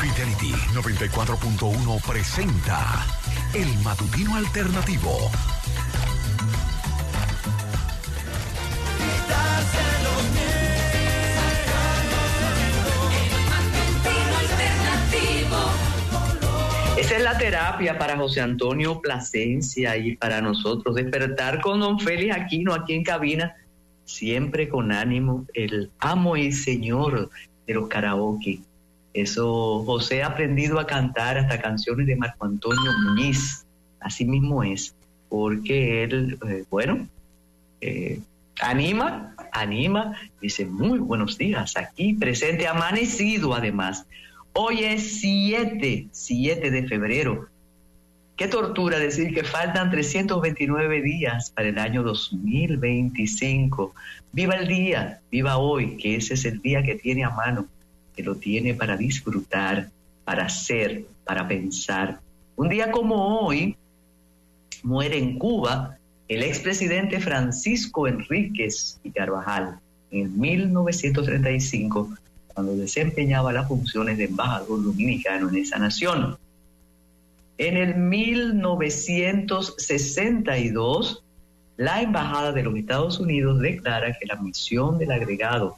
Fidelity 94.1 presenta El Matutino Alternativo. Esa es la terapia para José Antonio Plasencia y para nosotros. Despertar con don Félix Aquino aquí en cabina, siempre con ánimo, el amo y señor de los karaoke. Eso, José ha aprendido a cantar hasta canciones de Marco Antonio Muñiz. Así mismo es, porque él, eh, bueno, eh, anima, anima, dice muy buenos días, aquí presente, amanecido además. Hoy es 7, 7 de febrero. Qué tortura decir que faltan 329 días para el año 2025. Viva el día, viva hoy, que ese es el día que tiene a mano, que lo tiene para disfrutar, para ser, para pensar. Un día como hoy muere en Cuba el expresidente Francisco Enríquez y Carvajal en 1935 cuando desempeñaba las funciones de embajador dominicano en esa nación. En el 1962, la Embajada de los Estados Unidos declara que la misión del agregado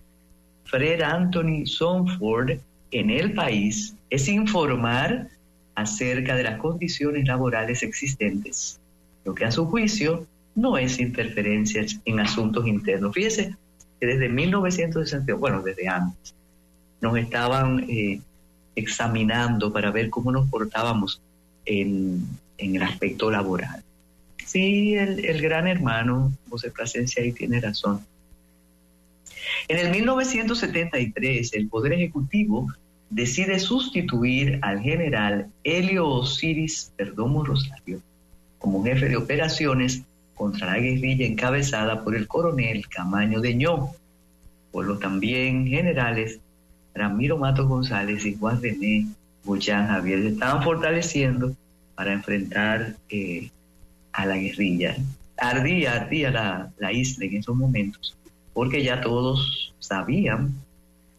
Fred Anthony Sonford en el país es informar acerca de las condiciones laborales existentes, lo que a su juicio no es interferencia en asuntos internos. Fíjese que desde 1962, bueno, desde antes, nos estaban eh, examinando para ver cómo nos portábamos en, el aspecto laboral. Sí, el, gran hermano José Plasencia ahí tiene razón. En el 1973, el Poder Ejecutivo decide sustituir al general Helio Osiris Perdomo Rosario como jefe de operaciones contra la guerrilla encabezada por el coronel Camaño de Ño, por los también generales Ramiro Matos González y Juan René Buchán Javier se estaban fortaleciendo para enfrentar eh, a la guerrilla. Ardía, ardía la, la isla en esos momentos, porque ya todos sabían,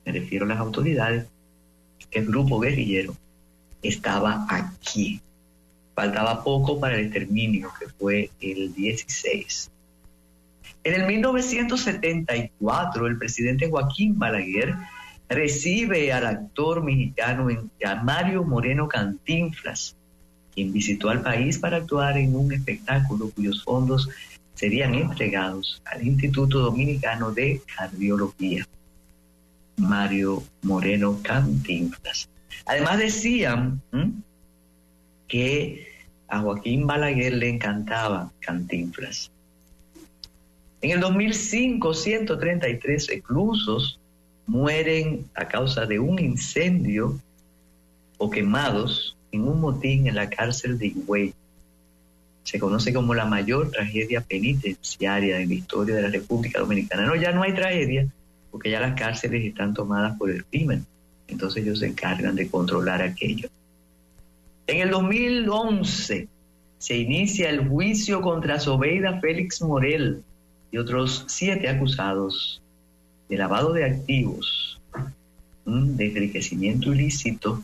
me refiero a las autoridades, que el grupo guerrillero estaba aquí. Faltaba poco para el exterminio, que fue el 16. En el 1974, el presidente Joaquín Balaguer recibe al actor mexicano Mario Moreno Cantinflas, quien visitó al país para actuar en un espectáculo cuyos fondos serían entregados al Instituto Dominicano de Cardiología. Mario Moreno Cantinflas. Además decían que a Joaquín Balaguer le encantaba Cantinflas. En el 2005, 133 reclusos mueren a causa de un incendio o quemados en un motín en la cárcel de Higüey. Se conoce como la mayor tragedia penitenciaria en la historia de la República Dominicana. No, ya no hay tragedia porque ya las cárceles están tomadas por el crimen. Entonces ellos se encargan de controlar aquello. En el 2011 se inicia el juicio contra Sobeida Félix Morel y otros siete acusados de lavado de activos, de enriquecimiento ilícito,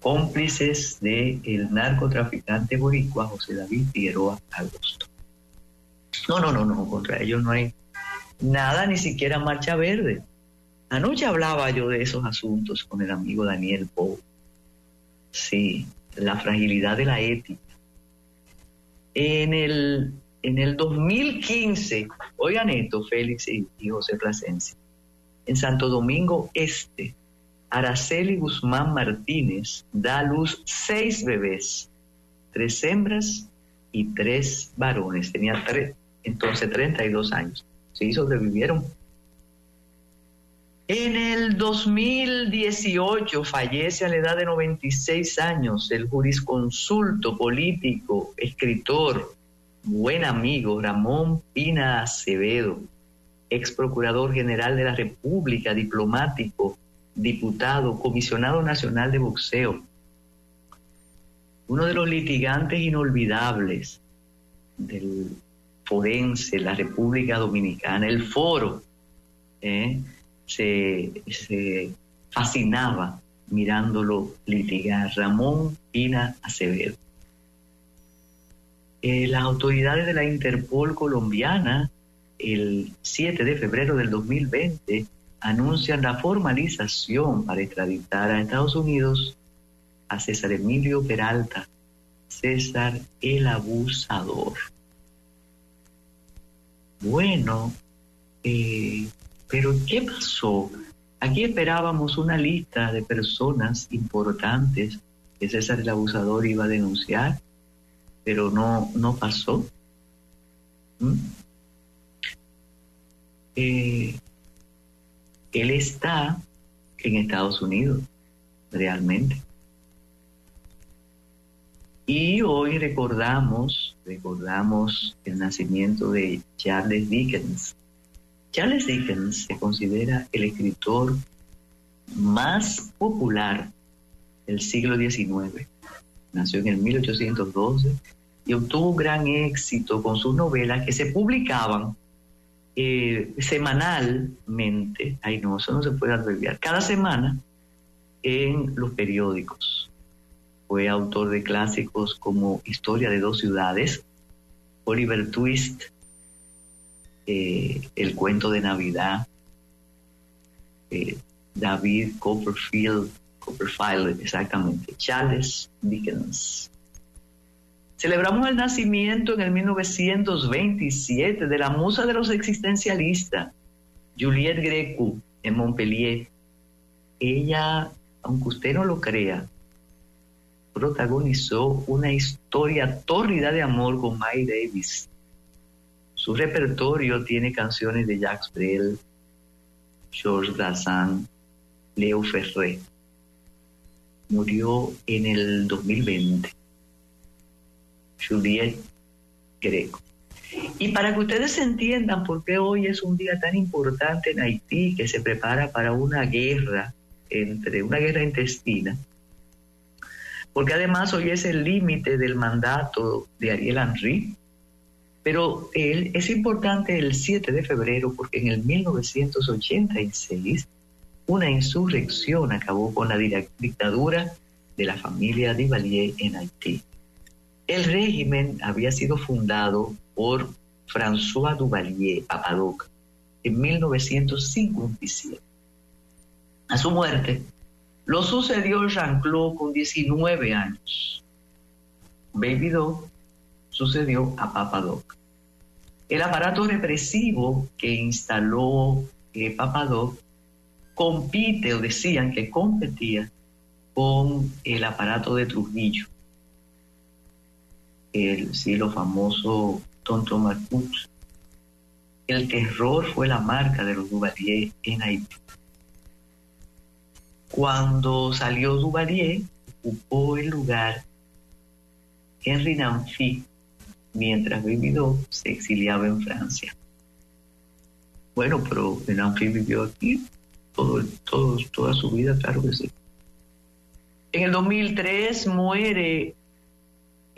cómplices del el narcotraficante boricua José David Figueroa Augusto. No, no, no, no, contra ellos no hay nada, ni siquiera marcha verde. Anoche hablaba yo de esos asuntos con el amigo Daniel Pou. Sí, la fragilidad de la ética. En el en el 2015, oigan esto, Félix y, José Plasencia, en Santo Domingo Este, Araceli Guzmán Martínez da a luz seis bebés, tres hembras y tres varones. Tenía tres, entonces 32 años. Sí, sobrevivieron. En el 2018 fallece a la edad de 96 años el jurisconsulto político, escritor, buen amigo Ramón Pina Acevedo, ex procurador general de la República, diplomático, diputado, comisionado nacional de boxeo, uno de los litigantes inolvidables del forense, la República Dominicana, el foro, ¿eh? se, fascinaba mirándolo litigar. Ramón Pina Acevedo. Eh, las autoridades de la Interpol colombiana, el 7 de febrero del 2020, anuncian la formalización para extraditar a Estados Unidos a César Emilio Peralta, César el abusador. Bueno, eh, pero ¿qué pasó? Aquí esperábamos una lista de personas importantes que César el abusador iba a denunciar, pero no, no pasó. ¿Mm? Eh, él está en Estados Unidos, realmente. Y hoy recordamos, recordamos el nacimiento de Charles Dickens. Charles Dickens se considera el escritor más popular del siglo XIX. Nació en el 1812 y obtuvo gran éxito con sus novelas que se publicaban eh, semanalmente, ay no, eso no se puede abreviar, cada semana en los periódicos. Fue autor de clásicos como Historia de dos ciudades, Oliver Twist, eh, El cuento de Navidad, eh, David Copperfield, Copperfield, exactamente, Charles Dickens. Celebramos el nacimiento en el 1927 de la musa de los existencialistas, Juliette Greco, en Montpellier. Ella, aunque usted no lo crea, protagonizó una historia tórrida de amor con May Davis. Su repertorio tiene canciones de Jacques Brel, Georges Brassens, Leo Ferré. Murió en el 2020. Juliette Greco. Y para que ustedes entiendan por qué hoy es un día tan importante en Haití, que se prepara para una guerra entre una guerra intestina, porque además hoy es el límite del mandato de Ariel Henry, pero él, es importante el 7 de febrero porque en el 1986 una insurrección acabó con la dictadura de la familia Duvalier en Haití. El régimen había sido fundado por François Duvalier Papadoc en 1957. A su muerte, lo sucedió Jean-Claude con 19 años. Baby Doc sucedió a Papadoc. El aparato represivo que instaló eh, Papadoc compite o decían que competía con el aparato de Trujillo el siglo famoso Tonto Marcut. El terror fue la marca de los Duvalier en Haití. Cuando salió Duvalier, ocupó el lugar Henry Nanfi, mientras vivió se exiliaba en Francia. Bueno, pero Nanfi vivió aquí todo, todo, toda su vida, claro que sí. En el 2003 muere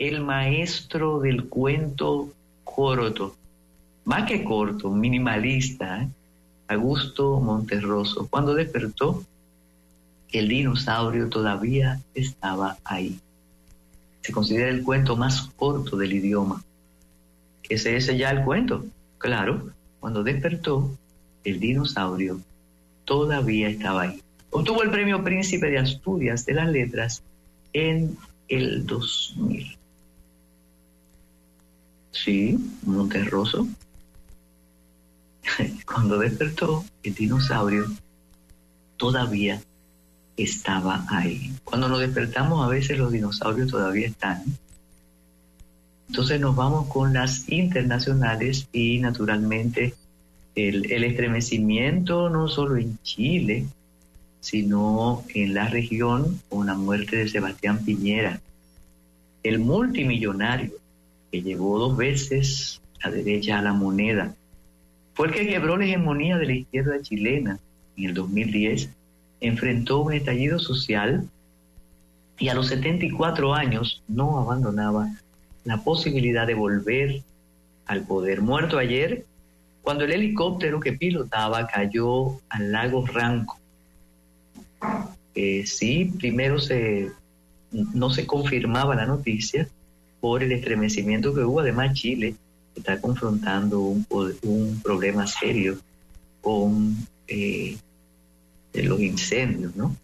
el maestro del cuento corto, más que corto, minimalista, ¿eh? Augusto Monterroso. Cuando despertó, el dinosaurio todavía estaba ahí. Se considera el cuento más corto del idioma. ¿Ese es ya el cuento? Claro, cuando despertó, el dinosaurio todavía estaba ahí. Obtuvo el premio Príncipe de Asturias de las Letras en el 2000. Sí, Monterroso. Cuando despertó, el dinosaurio todavía estaba ahí. Cuando nos despertamos, a veces los dinosaurios todavía están. Entonces nos vamos con las internacionales y naturalmente el, el, estremecimiento no solo en Chile, sino en la región con la muerte de Sebastián Piñera, el multimillonario que llegó dos veces a derecha a la moneda. Fue el que quebró la hegemonía de la izquierda chilena en el 2010, enfrentó un estallido social y a los 74 años no abandonaba la posibilidad de volver al poder. Muerto ayer cuando el helicóptero que pilotaba cayó al lago Ranco. Eh, sí, primero se, no se confirmaba la noticia por el estremecimiento que hubo. Además, Chile está confrontando un, un problema serio con eh, los incendios, ¿no?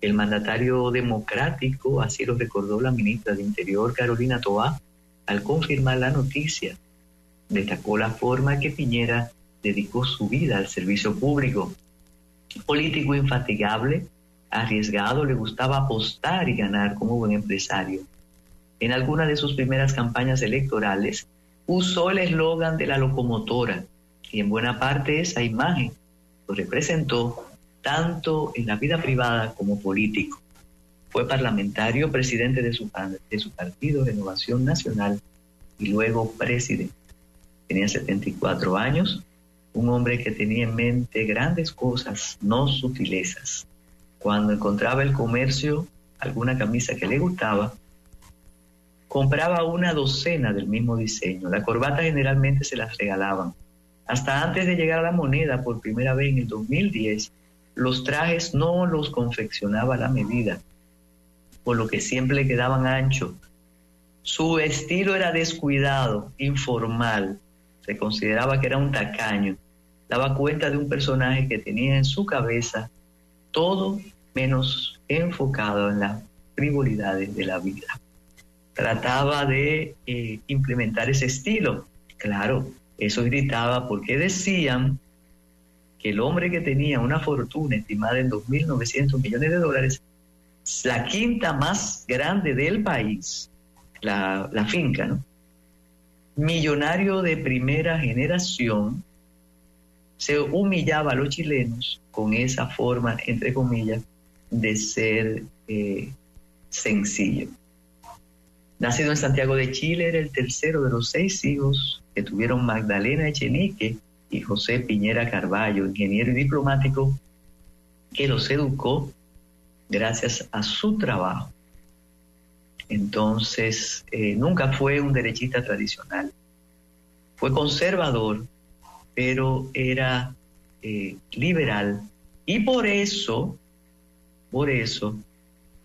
El mandatario democrático, así lo recordó la ministra de Interior, Carolina Toá, al confirmar la noticia, destacó la forma que Piñera dedicó su vida al servicio público. Político infatigable, arriesgado, le gustaba apostar y ganar como buen empresario. En alguna de sus primeras campañas electorales usó el eslogan de la locomotora y en buena parte esa imagen lo representó tanto en la vida privada como político. Fue parlamentario, presidente de su, de su partido Renovación Nacional y luego presidente. Tenía 74 años, un hombre que tenía en mente grandes cosas, no sutilezas. Cuando encontraba el comercio, alguna camisa que le gustaba, compraba una docena del mismo diseño. La corbata generalmente se las regalaban. Hasta antes de llegar a la moneda por primera vez en el 2010, los trajes no los confeccionaba a la medida, por lo que siempre quedaban anchos. Su estilo era descuidado, informal, se consideraba que era un tacaño. Daba cuenta de un personaje que tenía en su cabeza todo menos enfocado en las frivolidades de la vida. Trataba de eh, implementar ese estilo. Claro, eso gritaba porque decían que el hombre que tenía una fortuna estimada en 2.900 millones de dólares, la quinta más grande del país, la, finca, ¿no? millonario de primera generación, se humillaba a los chilenos con esa forma, entre comillas, de ser eh, sencillo. Nacido en Santiago de Chile, era el tercero de los seis hijos que tuvieron Magdalena Echenique y José Piñera Carballo, ingeniero y diplomático, que los educó gracias a su trabajo entonces, eh, nunca fue un derechista tradicional. Fue conservador, pero era eh, liberal. Y por eso, por eso,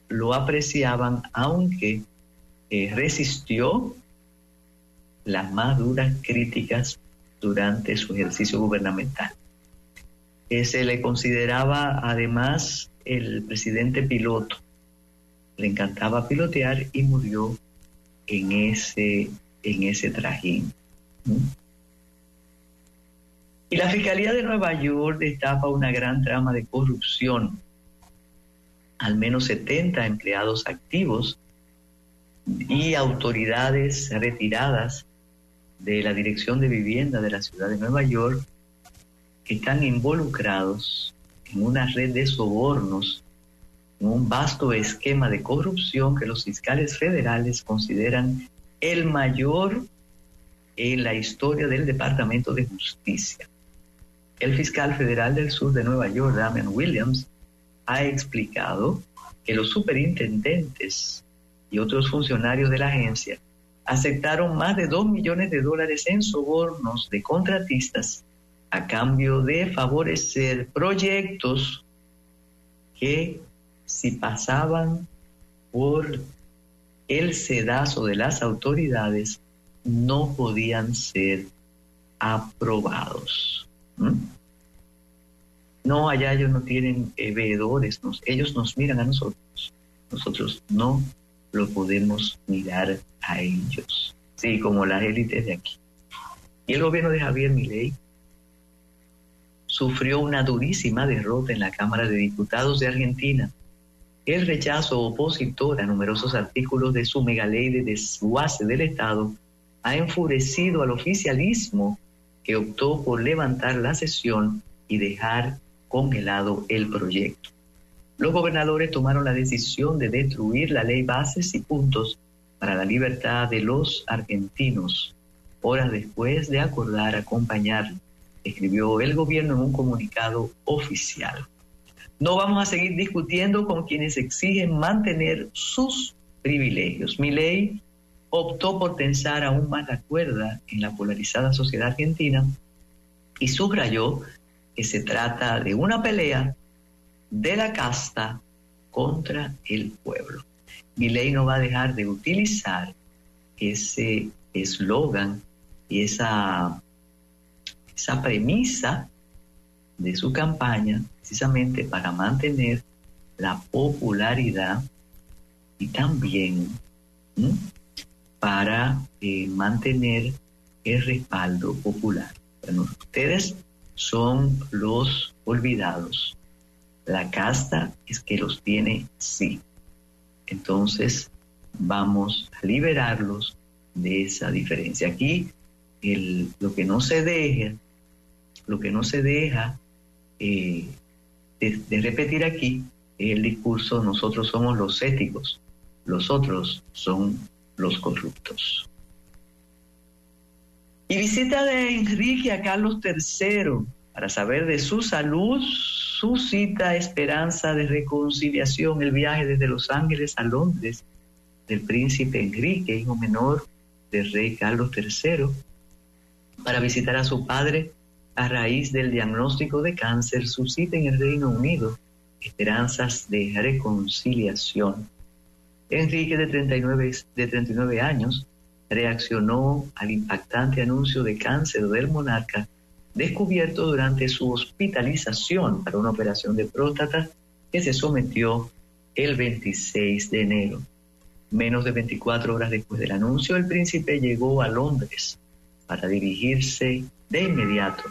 lo apreciaban, aunque eh, resistió las más duras críticas durante su ejercicio gubernamental. se le consideraba además el presidente piloto le encantaba pilotear y murió en ese, en ese trajín. Y la Fiscalía de Nueva York destapa una gran trama de corrupción. Al menos 70 empleados activos y autoridades retiradas de la Dirección de Vivienda de la Ciudad de Nueva York que están involucrados en una red de sobornos un vasto esquema de corrupción que los fiscales federales consideran el mayor en la historia del Departamento de Justicia. El fiscal federal del sur de Nueva York, Damian Williams, ha explicado que los superintendentes y otros funcionarios de la agencia aceptaron más de dos millones de dólares en sobornos de contratistas a cambio de favorecer proyectos que si pasaban por el sedazo de las autoridades, no podían ser aprobados. No, allá ellos no tienen eh, veedores, ellos nos miran a nosotros, nosotros no lo podemos mirar a ellos, sí, como las élites de aquí. Y el gobierno de Javier Milei sufrió una durísima derrota en la Cámara de Diputados de Argentina el rechazo opositor a numerosos artículos de su megaley de desguace del Estado ha enfurecido al oficialismo que optó por levantar la sesión y dejar congelado el proyecto. Los gobernadores tomaron la decisión de destruir la ley bases y puntos para la libertad de los argentinos, horas después de acordar acompañar, escribió el gobierno en un comunicado oficial. No vamos a seguir discutiendo con quienes exigen mantener sus privilegios. Mi ley optó por tensar aún más la cuerda en la polarizada sociedad argentina y subrayó que se trata de una pelea de la casta contra el pueblo. Mi ley no va a dejar de utilizar ese eslogan y esa, esa premisa de su campaña precisamente para mantener la popularidad y también para eh, mantener el respaldo popular. Bueno, ustedes son los olvidados. La casta es que los tiene sí. Entonces vamos a liberarlos de esa diferencia. Aquí lo que no se deja, lo que no se deja eh, de, repetir aquí es el discurso nosotros somos los éticos, los otros son los corruptos. Y visita de Enrique a Carlos III para saber de su salud, su cita esperanza de reconciliación, el viaje desde Los Ángeles a Londres del príncipe Enrique, hijo menor del rey Carlos III, para visitar a su padre a raíz del diagnóstico de cáncer, suscita en el Reino Unido esperanzas de reconciliación. Enrique, de 39, de 39 años, reaccionó al impactante anuncio de cáncer del monarca descubierto durante su hospitalización para una operación de próstata que se sometió el 26 de enero. Menos de 24 horas después del anuncio, el príncipe llegó a Londres para dirigirse de inmediato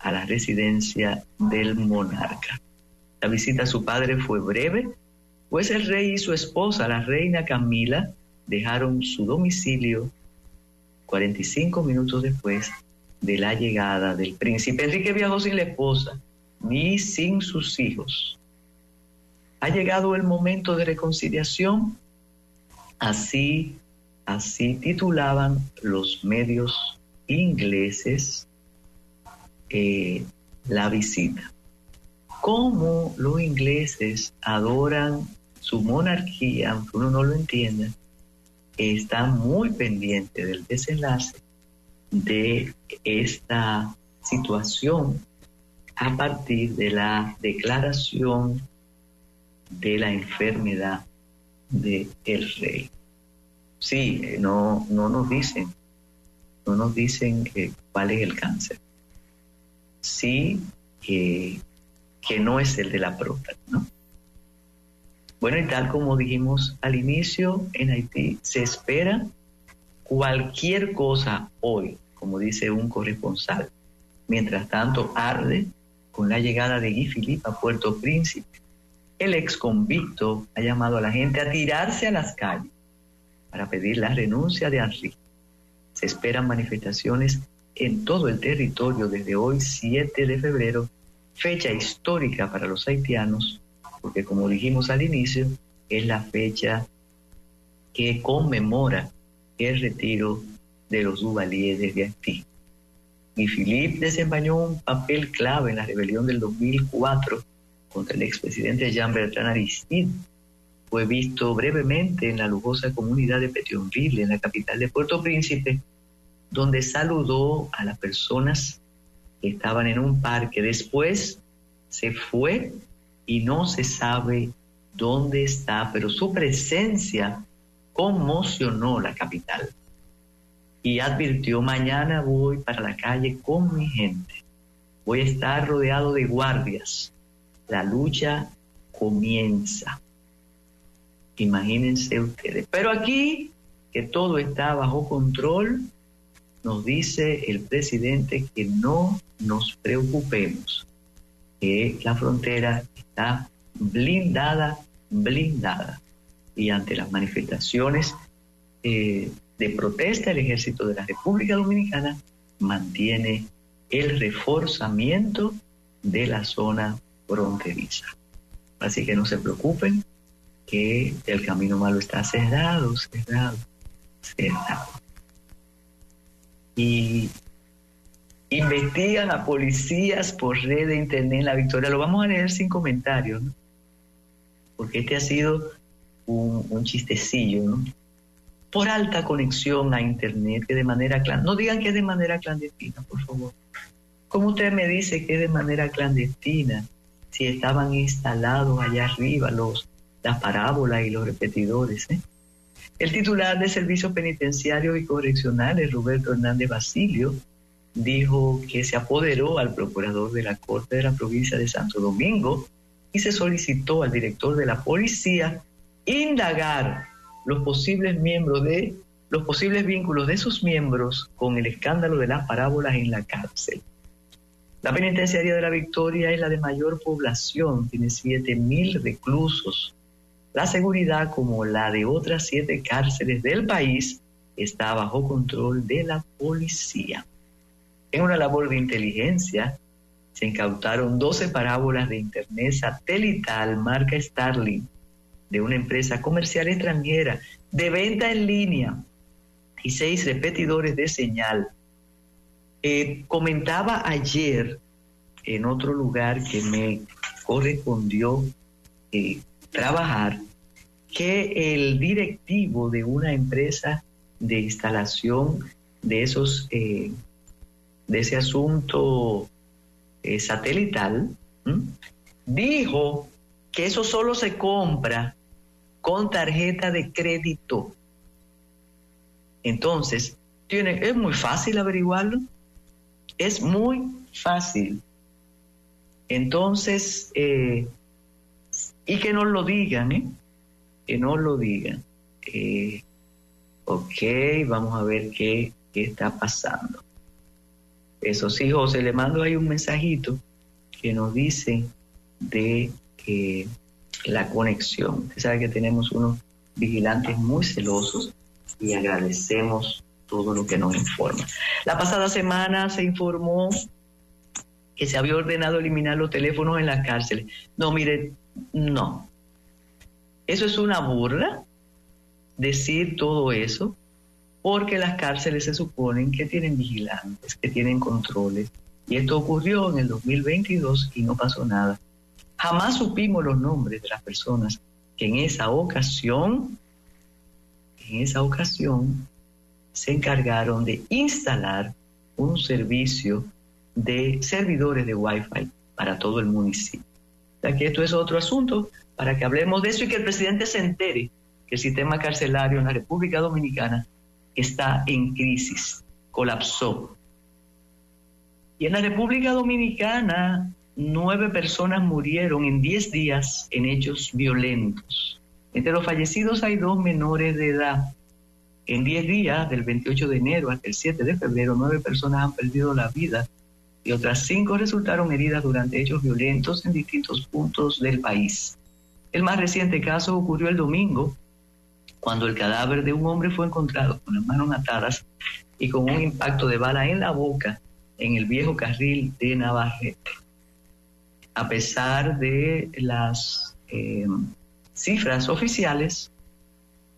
a la residencia del monarca. La visita a su padre fue breve, pues el rey y su esposa, la reina Camila, dejaron su domicilio 45 minutos después de la llegada del príncipe. Enrique viajó sin la esposa ni sin sus hijos. Ha llegado el momento de reconciliación, así, así titulaban los medios ingleses eh, la visita. Cómo los ingleses adoran su monarquía, aunque uno no lo entienda, está muy pendiente del desenlace de esta situación a partir de la declaración de la enfermedad del el rey. Sí, no, no nos dicen, no nos dicen eh, cuál es el cáncer sí que, no es el de la próstata, ¿no? Bueno, y tal como dijimos al inicio, en Haití se espera cualquier cosa hoy, como dice un corresponsal. Mientras tanto, arde con la llegada de Guy Philippe a Puerto Príncipe. El ex convicto ha llamado a la gente a tirarse a las calles para pedir la renuncia de Henri. Se esperan manifestaciones en todo el territorio desde hoy 7 de febrero, fecha histórica para los haitianos, porque como dijimos al inicio, es la fecha que conmemora el retiro de los Duvalier desde Haití. Y Philippe desempeñó un papel clave en la rebelión del 2004 contra el expresidente Jean-Bertrand Aristide. Fue visto brevemente en la lujosa comunidad de Petionville, en la capital de Puerto Príncipe, donde saludó a las personas que estaban en un parque. Después se fue y no se sabe dónde está, pero su presencia conmocionó la capital. Y advirtió, mañana voy para la calle con mi gente. Voy a estar rodeado de guardias. La lucha comienza. Imagínense ustedes. Pero aquí, que todo está bajo control, nos dice el presidente que no nos preocupemos, que la frontera está blindada, blindada. Y ante las manifestaciones eh, de protesta, el ejército de la República Dominicana mantiene el reforzamiento de la zona fronteriza. Así que no se preocupen que el camino malo está cerrado, cerrado, cerrado y investigan a policías por red de internet la victoria. Lo vamos a leer sin comentarios, ¿no? porque este ha sido un, chistecillo, ¿no? Por alta conexión a internet, que de manera clandestina, no digan que es de manera clandestina, por favor. ¿Cómo usted me dice que es de manera clandestina? si estaban instalados allá arriba los, las parábolas y los repetidores. ¿eh? El titular de Servicios Penitenciarios y Correccionales, Roberto Hernández Basilio, dijo que se apoderó al procurador de la Corte de la provincia de Santo Domingo y se solicitó al director de la policía indagar los posibles miembros de los posibles vínculos de sus miembros con el escándalo de las parábolas en la cárcel. La penitenciaria de la Victoria es la de mayor población, tiene 7.000 reclusos. La seguridad, como la de otras siete cárceles del país, está bajo control de la policía. En una labor de inteligencia, se incautaron 12 parábolas de Internet satelital marca Starlink de una empresa comercial extranjera de venta en línea y seis repetidores de señal. Eh, comentaba ayer en otro lugar que me correspondió eh, trabajar que el directivo de una empresa de instalación de esos eh, de ese asunto satelital dijo que eso solo se compra con tarjeta de crédito. Entonces, tiene, es muy fácil averiguarlo. Es muy fácil. Entonces, eh, y que nos lo digan, ¿eh? Que nos lo digan. Eh, ok, vamos a ver qué, qué está pasando. Eso sí, José, le mando ahí un mensajito que nos dice de eh, la conexión. Usted sabe que tenemos unos vigilantes muy celosos y agradecemos todo lo que nos informa. La pasada semana se informó que se había ordenado eliminar los teléfonos en las cárceles. No, mire, no. Eso es una burla decir todo eso, porque las cárceles se suponen que tienen vigilantes, que tienen controles. Y esto ocurrió en el 2022 y no pasó nada. Jamás supimos los nombres de las personas que en esa ocasión, en esa ocasión, se encargaron de instalar un servicio de servidores de Wi-Fi para todo el municipio. O que esto es otro asunto para que hablemos de eso y que el presidente se entere que el sistema carcelario en la República Dominicana está en crisis, colapsó. Y en la República Dominicana nueve personas murieron en diez días en hechos violentos. Entre los fallecidos hay dos menores de edad. En diez días, del 28 de enero hasta el 7 de febrero, nueve personas han perdido la vida y otras cinco resultaron heridas durante hechos violentos en distintos puntos del país. El más reciente caso ocurrió el domingo, cuando el cadáver de un hombre fue encontrado con las manos atadas y con un impacto de bala en la boca en el viejo carril de Navarrete a pesar de las eh, cifras oficiales,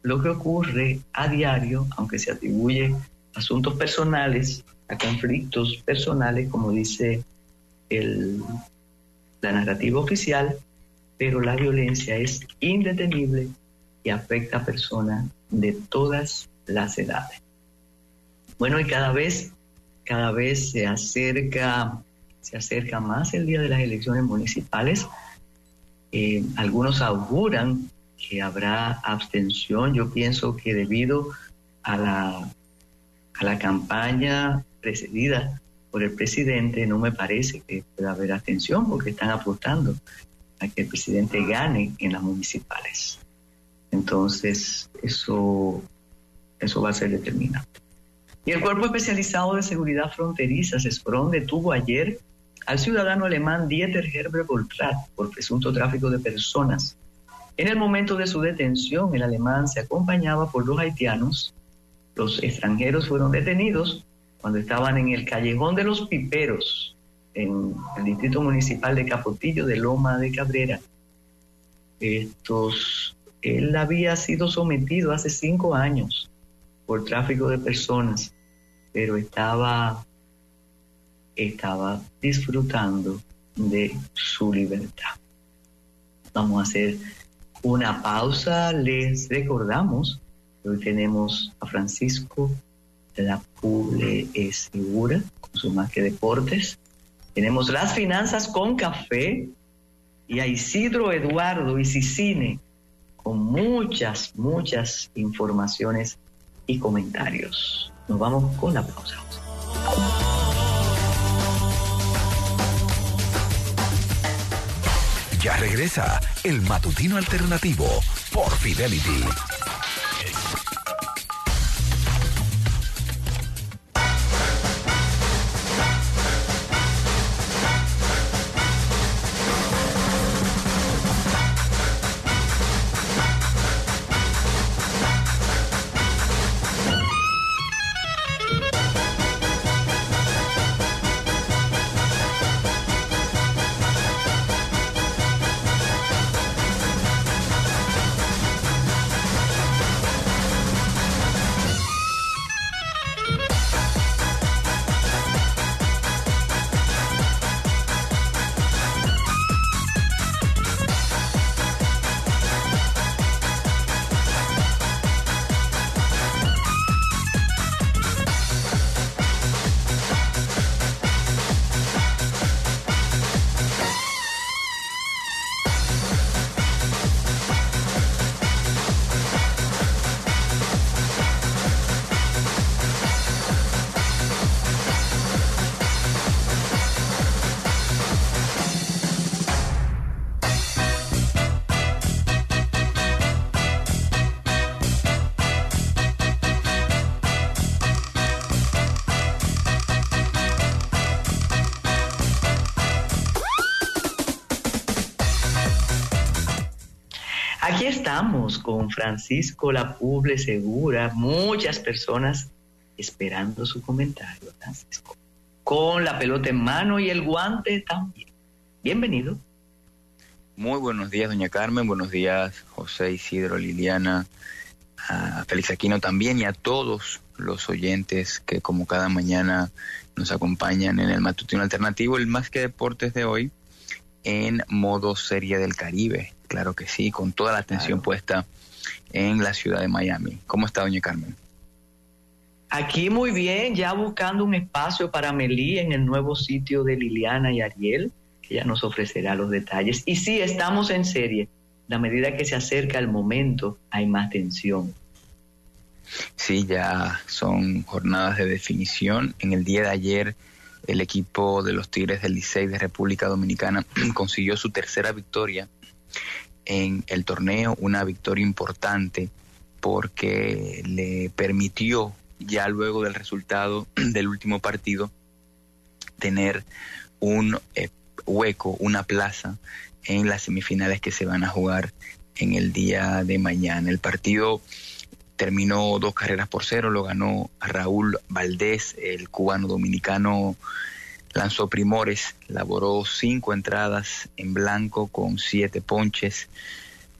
lo que ocurre a diario, aunque se atribuye asuntos personales, a conflictos personales, como dice el, la narrativa oficial, pero la violencia es indetenible y afecta a personas de todas las edades. Bueno, y cada vez, cada vez se acerca se acerca más el día de las elecciones municipales. Eh, algunos auguran que habrá abstención. Yo pienso que debido a la, a la campaña precedida por el presidente, no me parece que pueda haber abstención porque están apostando a que el presidente gane en las municipales. Entonces, eso, eso va a ser determinante. Y el Cuerpo Especializado de Seguridad Fronteriza, SESFRON, detuvo ayer al ciudadano alemán Dieter Herbert Voltrat por presunto tráfico de personas. En el momento de su detención, el alemán se acompañaba por dos haitianos. Los extranjeros fueron detenidos cuando estaban en el callejón de los Piperos, en el distrito municipal de Capotillo de Loma de Cabrera. Estos, él había sido sometido hace cinco años por tráfico de personas, pero estaba estaba disfrutando de su libertad. Vamos a hacer una pausa. Les recordamos que hoy tenemos a Francisco de la Puble Segura con su más que deportes. Tenemos las finanzas con café y a Isidro Eduardo y Cicine con muchas, muchas informaciones y comentarios. Nos vamos con la pausa. Ya regresa el matutino alternativo por Fidelity. Con Francisco Lapuble Segura, muchas personas esperando su comentario, Francisco, con la pelota en mano y el guante también. Bienvenido. Muy buenos días, doña Carmen, buenos días, José Isidro, Liliana, a Félix Aquino también y a todos los oyentes que como cada mañana nos acompañan en el matutino alternativo, el Más que Deportes de hoy, en modo Serie del Caribe. Claro que sí, con toda la atención puesta en la ciudad de Miami. ¿Cómo está, doña Carmen? Aquí muy bien, ya buscando un espacio para Melí en el nuevo sitio de Liliana y Ariel, que ya nos ofrecerá los detalles. Y sí, estamos en serie. A medida que se acerca el momento, hay más tensión. Sí, ya son jornadas de definición. En el día de ayer el equipo de los Tigres del Licey de República Dominicana consiguió su tercera victoria en el torneo, una victoria importante porque le permitió ya luego del resultado del último partido tener un eh, hueco, una plaza en las semifinales que se van a jugar en el día de mañana. El partido terminó dos carreras por cero, lo ganó Raúl Valdés, el cubano dominicano lanzó primores, laboró cinco entradas en blanco con siete ponches,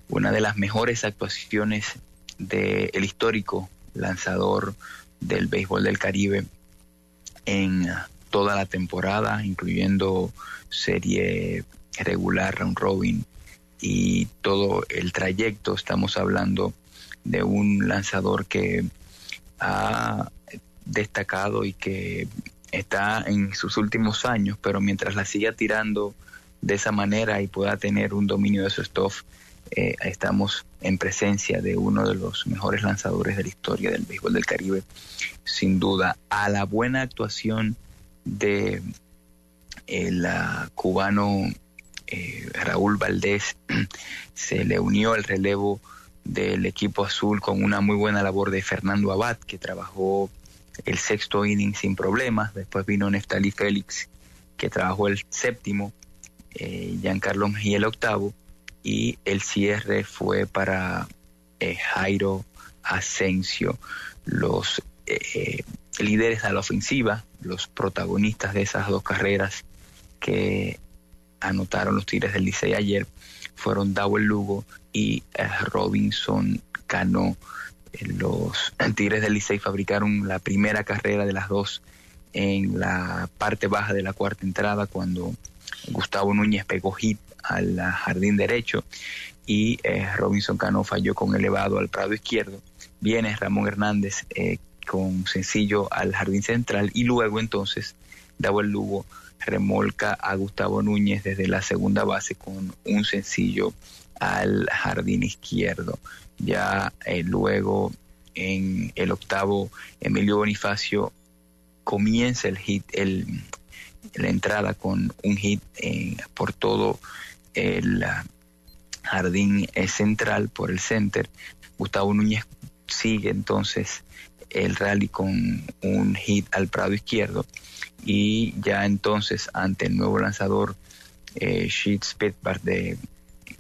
una de las mejores actuaciones del histórico lanzador del béisbol del Caribe en toda la temporada, incluyendo serie regular, round robin y todo el trayecto. Estamos hablando de un lanzador que ha destacado y que está en sus últimos años, pero mientras la siga tirando de esa manera y pueda tener un dominio de su stuff, eh, estamos en presencia de uno de los mejores lanzadores de la historia del béisbol del Caribe, sin duda. A la buena actuación de el ah, cubano eh, Raúl Valdés se le unió el relevo del equipo azul con una muy buena labor de Fernando Abad, que trabajó el sexto inning sin problemas. Después vino Neftali Félix, que trabajó el séptimo, eh, Giancarlo Mejía el octavo, y el cierre fue para eh, Jairo Asensio. Los eh, líderes a la ofensiva, los protagonistas de esas dos carreras que anotaron los Tigres del Licey ayer, fueron Dawel Lugo y eh, Robinson Cano. Eh, los Tigres del Licey fabricaron la primera carrera de las dos en la parte baja de la cuarta entrada cuando Gustavo Núñez pegó hit al jardín derecho y eh, Robinson Cano falló con elevado al prado izquierdo. Viene Ramón Hernández con sencillo al jardín central y luego entonces Dawel Lugo remolca a Gustavo Núñez desde la segunda base con un sencillo al jardín izquierdo. Ya eh, luego en el octavo, Emilio Bonifacio comienza el hit, el, la entrada con un hit eh, por todo el jardín central, por el center. Gustavo Núñez sigue entonces el rally con un hit al prado izquierdo y ya entonces ante el nuevo lanzador eh, Sheets de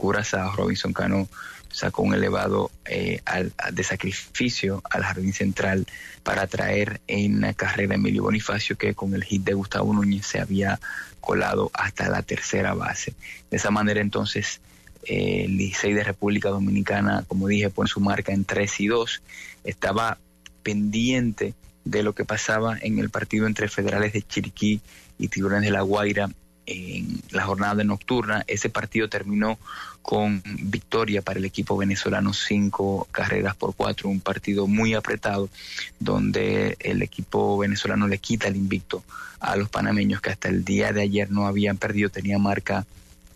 Curazao, Robinson Cano sacó un elevado eh, al, de sacrificio al jardín central para traer en la carrera Emilio Bonifacio que con el hit de Gustavo Núñez se había colado hasta la tercera base. De esa manera entonces eh, el Licey de República Dominicana, como dije, pone su marca en 3 y 2. Estaba pendiente de lo que pasaba en el partido entre Federales de Chiriquí y Tiburones de la Guaira en la jornada nocturna. Ese partido terminó con victoria para el equipo venezolano, cinco carreras por cuatro, un partido muy apretado donde el equipo venezolano le quita el invicto a los panameños que hasta el día de ayer no habían perdido, tenía marca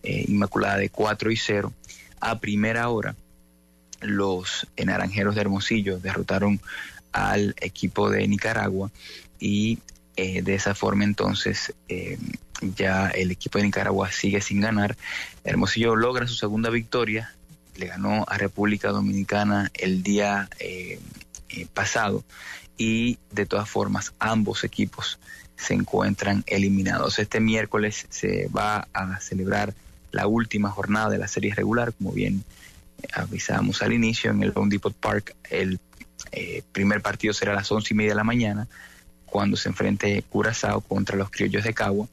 eh, inmaculada de 4 y 0. A primera hora, los naranjeros de Hermosillo derrotaron al equipo de Nicaragua y eh, de esa forma entonces eh, ya el equipo de Nicaragua sigue sin ganar. Hermosillo logra su segunda victoria, le ganó a República Dominicana el día eh, pasado y de todas formas ambos equipos se encuentran eliminados. Este miércoles se va a celebrar la última jornada de la serie regular, como bien avisábamos al inicio en el Home Depot Park. El primer partido será a las once y media de la mañana cuando se enfrente Curazao contra los criollos de Cagua.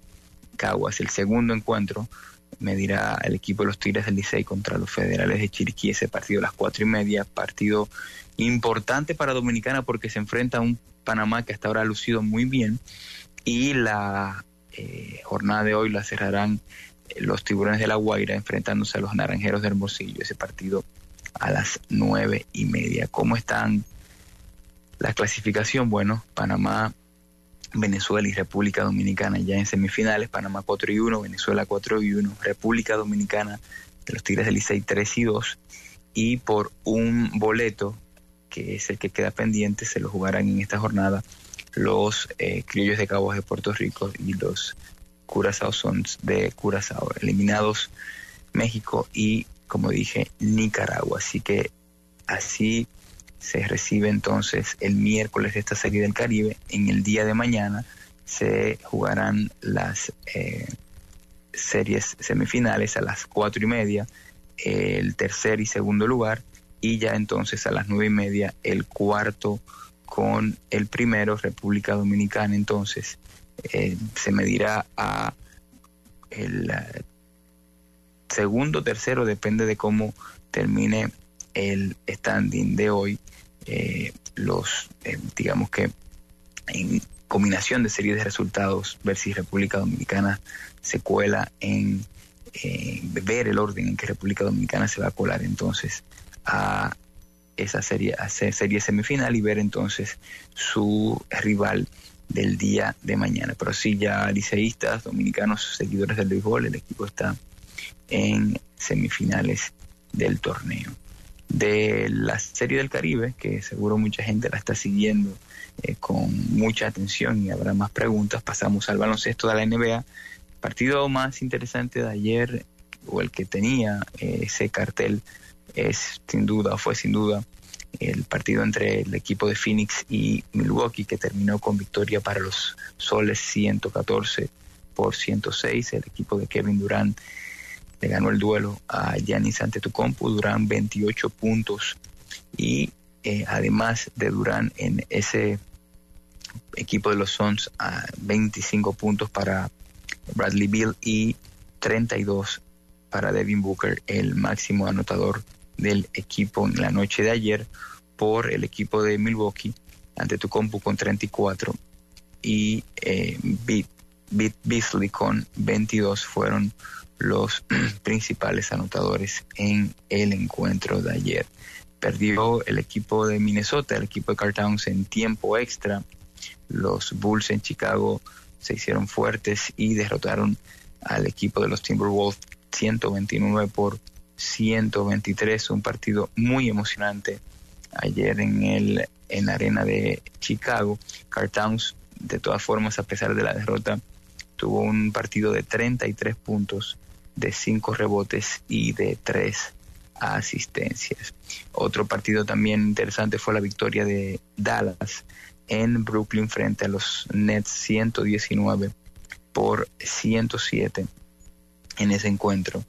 Caguas, el segundo encuentro medirá el equipo de los Tigres del Licey contra los Federales de Chiriquí, ese partido a las cuatro y media, partido importante para Dominicana porque se enfrenta a un Panamá que hasta ahora ha lucido muy bien y la eh, jornada de hoy la cerrarán eh, los Tiburones de la Guaira enfrentándose a los Naranjeros de Hermosillo, ese partido a las nueve y media. ¿Cómo están la clasificación? Bueno, Panamá Venezuela y República Dominicana ya en semifinales, Panamá 4 y 1, Venezuela 4 y 1, República Dominicana de los Tigres del Licey 3 y 2 y por un boleto que es el que queda pendiente se lo jugarán en esta jornada los eh, criollos de Cabos de Puerto Rico y los Curazao Sons de Curazao, eliminados México y como dije Nicaragua, así que así se recibe entonces el miércoles de esta serie del Caribe. En el día de mañana se jugarán las eh, series semifinales a las cuatro y media, el tercer y segundo lugar, y ya entonces a las nueve y media el cuarto con el primero, República Dominicana. Entonces eh, se medirá a el eh, segundo, tercero, depende de cómo termine el standing de hoy eh, los, eh, digamos que en combinación de series de resultados, ver si República Dominicana se cuela en ver el orden en que República Dominicana se va a colar entonces a esa serie, a serie semifinal y ver entonces su rival del día de mañana. Pero sí, ya liceístas, dominicanos, seguidores del béisbol, el equipo está en semifinales del torneo de la Serie del Caribe, que seguro mucha gente la está siguiendo eh, con mucha atención y habrá más preguntas. Pasamos al baloncesto de la NBA. partido más interesante de ayer, o el que tenía eh, ese cartel, es sin duda, fue sin duda, el partido entre el equipo de Phoenix y Milwaukee, que terminó con victoria para los Soles 114 por 106. El equipo de Kevin Durant le ganó el duelo a Giannis Antetokounmpo, Durán 28 puntos. Y eh, además de Durán en ese equipo de los Suns a 25 puntos para Bradley Bill y 32 para Devin Booker, el máximo anotador del equipo en la noche de ayer por el equipo de Milwaukee ante Tucumpu con 34 y eh, Beasley con 22 fueron los principales anotadores en el encuentro de ayer. Perdió el equipo de Minnesota, el equipo de Cartowns en tiempo extra. Los Bulls en Chicago se hicieron fuertes y derrotaron al equipo de los Timberwolves 129 por 123, un partido muy emocionante ayer en el en la arena de Chicago. Cartowns, de todas formas, a pesar de la derrota, tuvo un partido de 33 puntos, de 5 rebotes y de 3 asistencias. Otro partido también interesante fue la victoria de Dallas en Brooklyn frente a los Nets 119 por 107 en ese encuentro.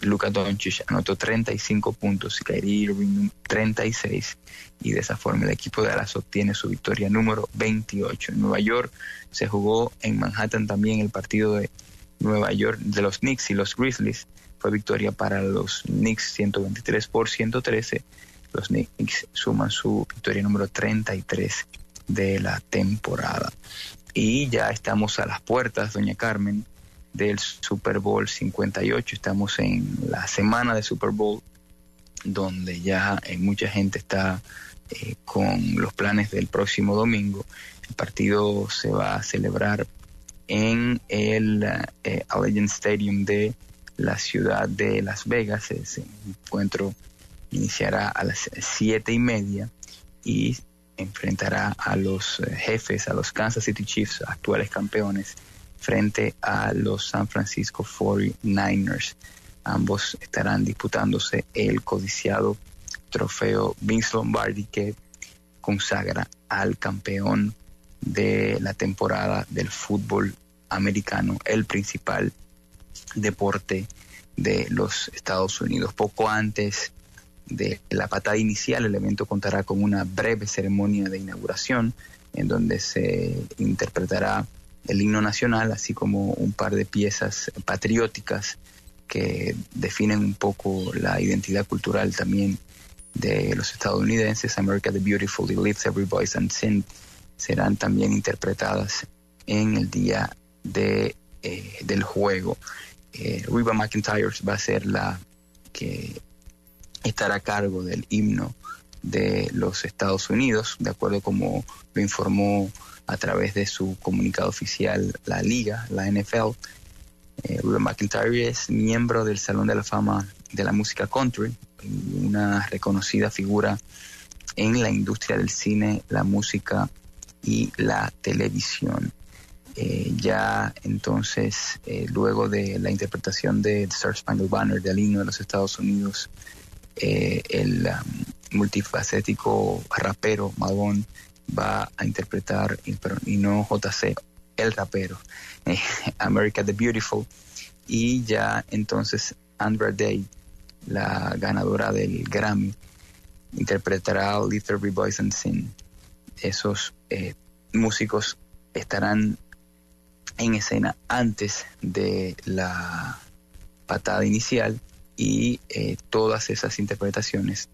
Luka Doncic anotó 35 puntos, Kyrie Irving 36 y de esa forma el equipo de Dallas obtiene su victoria número 28. En Nueva York se jugó en Manhattan también el partido de Nueva York de los Knicks y los Grizzlies. Fue victoria para los Knicks 123 por 113. Los Knicks suman su victoria número 33 de la temporada. Y ya estamos a las puertas, doña Carmen, del Super Bowl 58. Estamos en la semana de Super Bowl, donde ya eh, mucha gente está eh, con los planes del próximo domingo. El partido se va a celebrar en el eh, Allegiant Stadium de la ciudad de Las Vegas. Ese encuentro iniciará a las siete y media y enfrentará a los eh, jefes, a los Kansas City Chiefs, actuales campeones, frente a los San Francisco 49ers. Ambos estarán disputándose el codiciado trofeo Vince Lombardi que consagra al campeón de la temporada del fútbol americano, el principal deporte de los Estados Unidos. Poco antes de la patada inicial, el evento contará con una breve ceremonia de inauguración en donde se interpretará el himno nacional, así como un par de piezas patrióticas que definen un poco la identidad cultural también de los estadounidenses. America the Beautiful y Lives Every Voice and Sin serán también interpretadas en el día de, eh, del juego. Eh, Reba McIntyre va a ser la que estará a cargo del himno de los Estados Unidos, de acuerdo como lo informó a través de su comunicado oficial la liga, la NFL. Eh, McIntyre es miembro del Salón de la Fama de la Música Country, una reconocida figura en la industria del cine, la música y la televisión. Eh, ya entonces, eh, luego de la interpretación de The Star Spangled Banner del himno de los Estados Unidos, eh, el um, multifacético rapero Madonna va a interpretar, y no JC, el rapero, America the Beautiful, y ya entonces Andra Day, la ganadora del Grammy, interpretará Little Boys and Sin. Esos eh, músicos estarán en escena antes de la patada inicial y eh, todas esas interpretaciones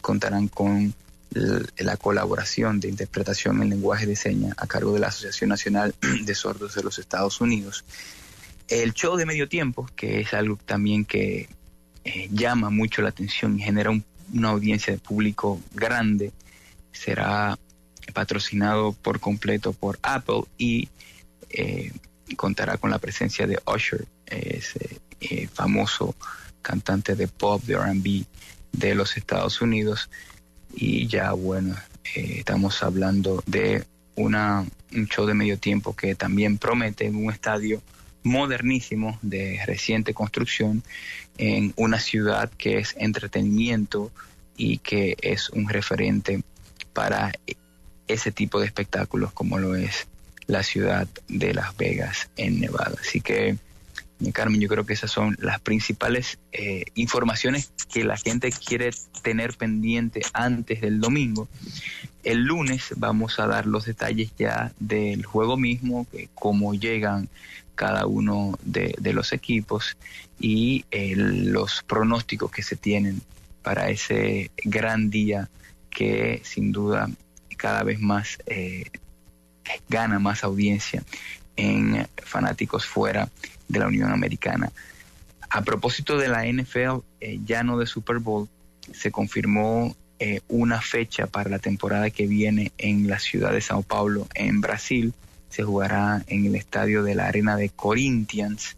contarán con la colaboración de interpretación en lenguaje de señas a cargo de la Asociación Nacional de Sordos de los Estados Unidos. El show de medio tiempo, que es algo también que eh, llama mucho la atención y genera una audiencia de público grande, será patrocinado por completo por Apple y eh, contará con la presencia de Usher, ese famoso cantante de pop, de RB de los Estados Unidos. Y ya, bueno, eh, estamos hablando de una, un show de medio tiempo que también promete un estadio modernísimo de reciente construcción en una ciudad que es entretenimiento y que es un referente para ese tipo de espectáculos como lo es la ciudad de Las Vegas en Nevada. Así que Carmen, yo creo que esas son las principales eh, informaciones que la gente quiere tener pendiente antes del domingo. El lunes vamos a dar los detalles ya del juego mismo, cómo llegan cada uno de, los equipos y eh, los pronósticos que se tienen para ese gran día que sin duda cada vez más eh, gana más audiencia en fanáticos fuera de la Unión Americana. A propósito de la NFL, eh, ya no de Super Bowl, se confirmó eh, una fecha para la temporada que viene en la ciudad de Sao Paulo, en Brasil, se jugará en el estadio de la Arena de Corinthians,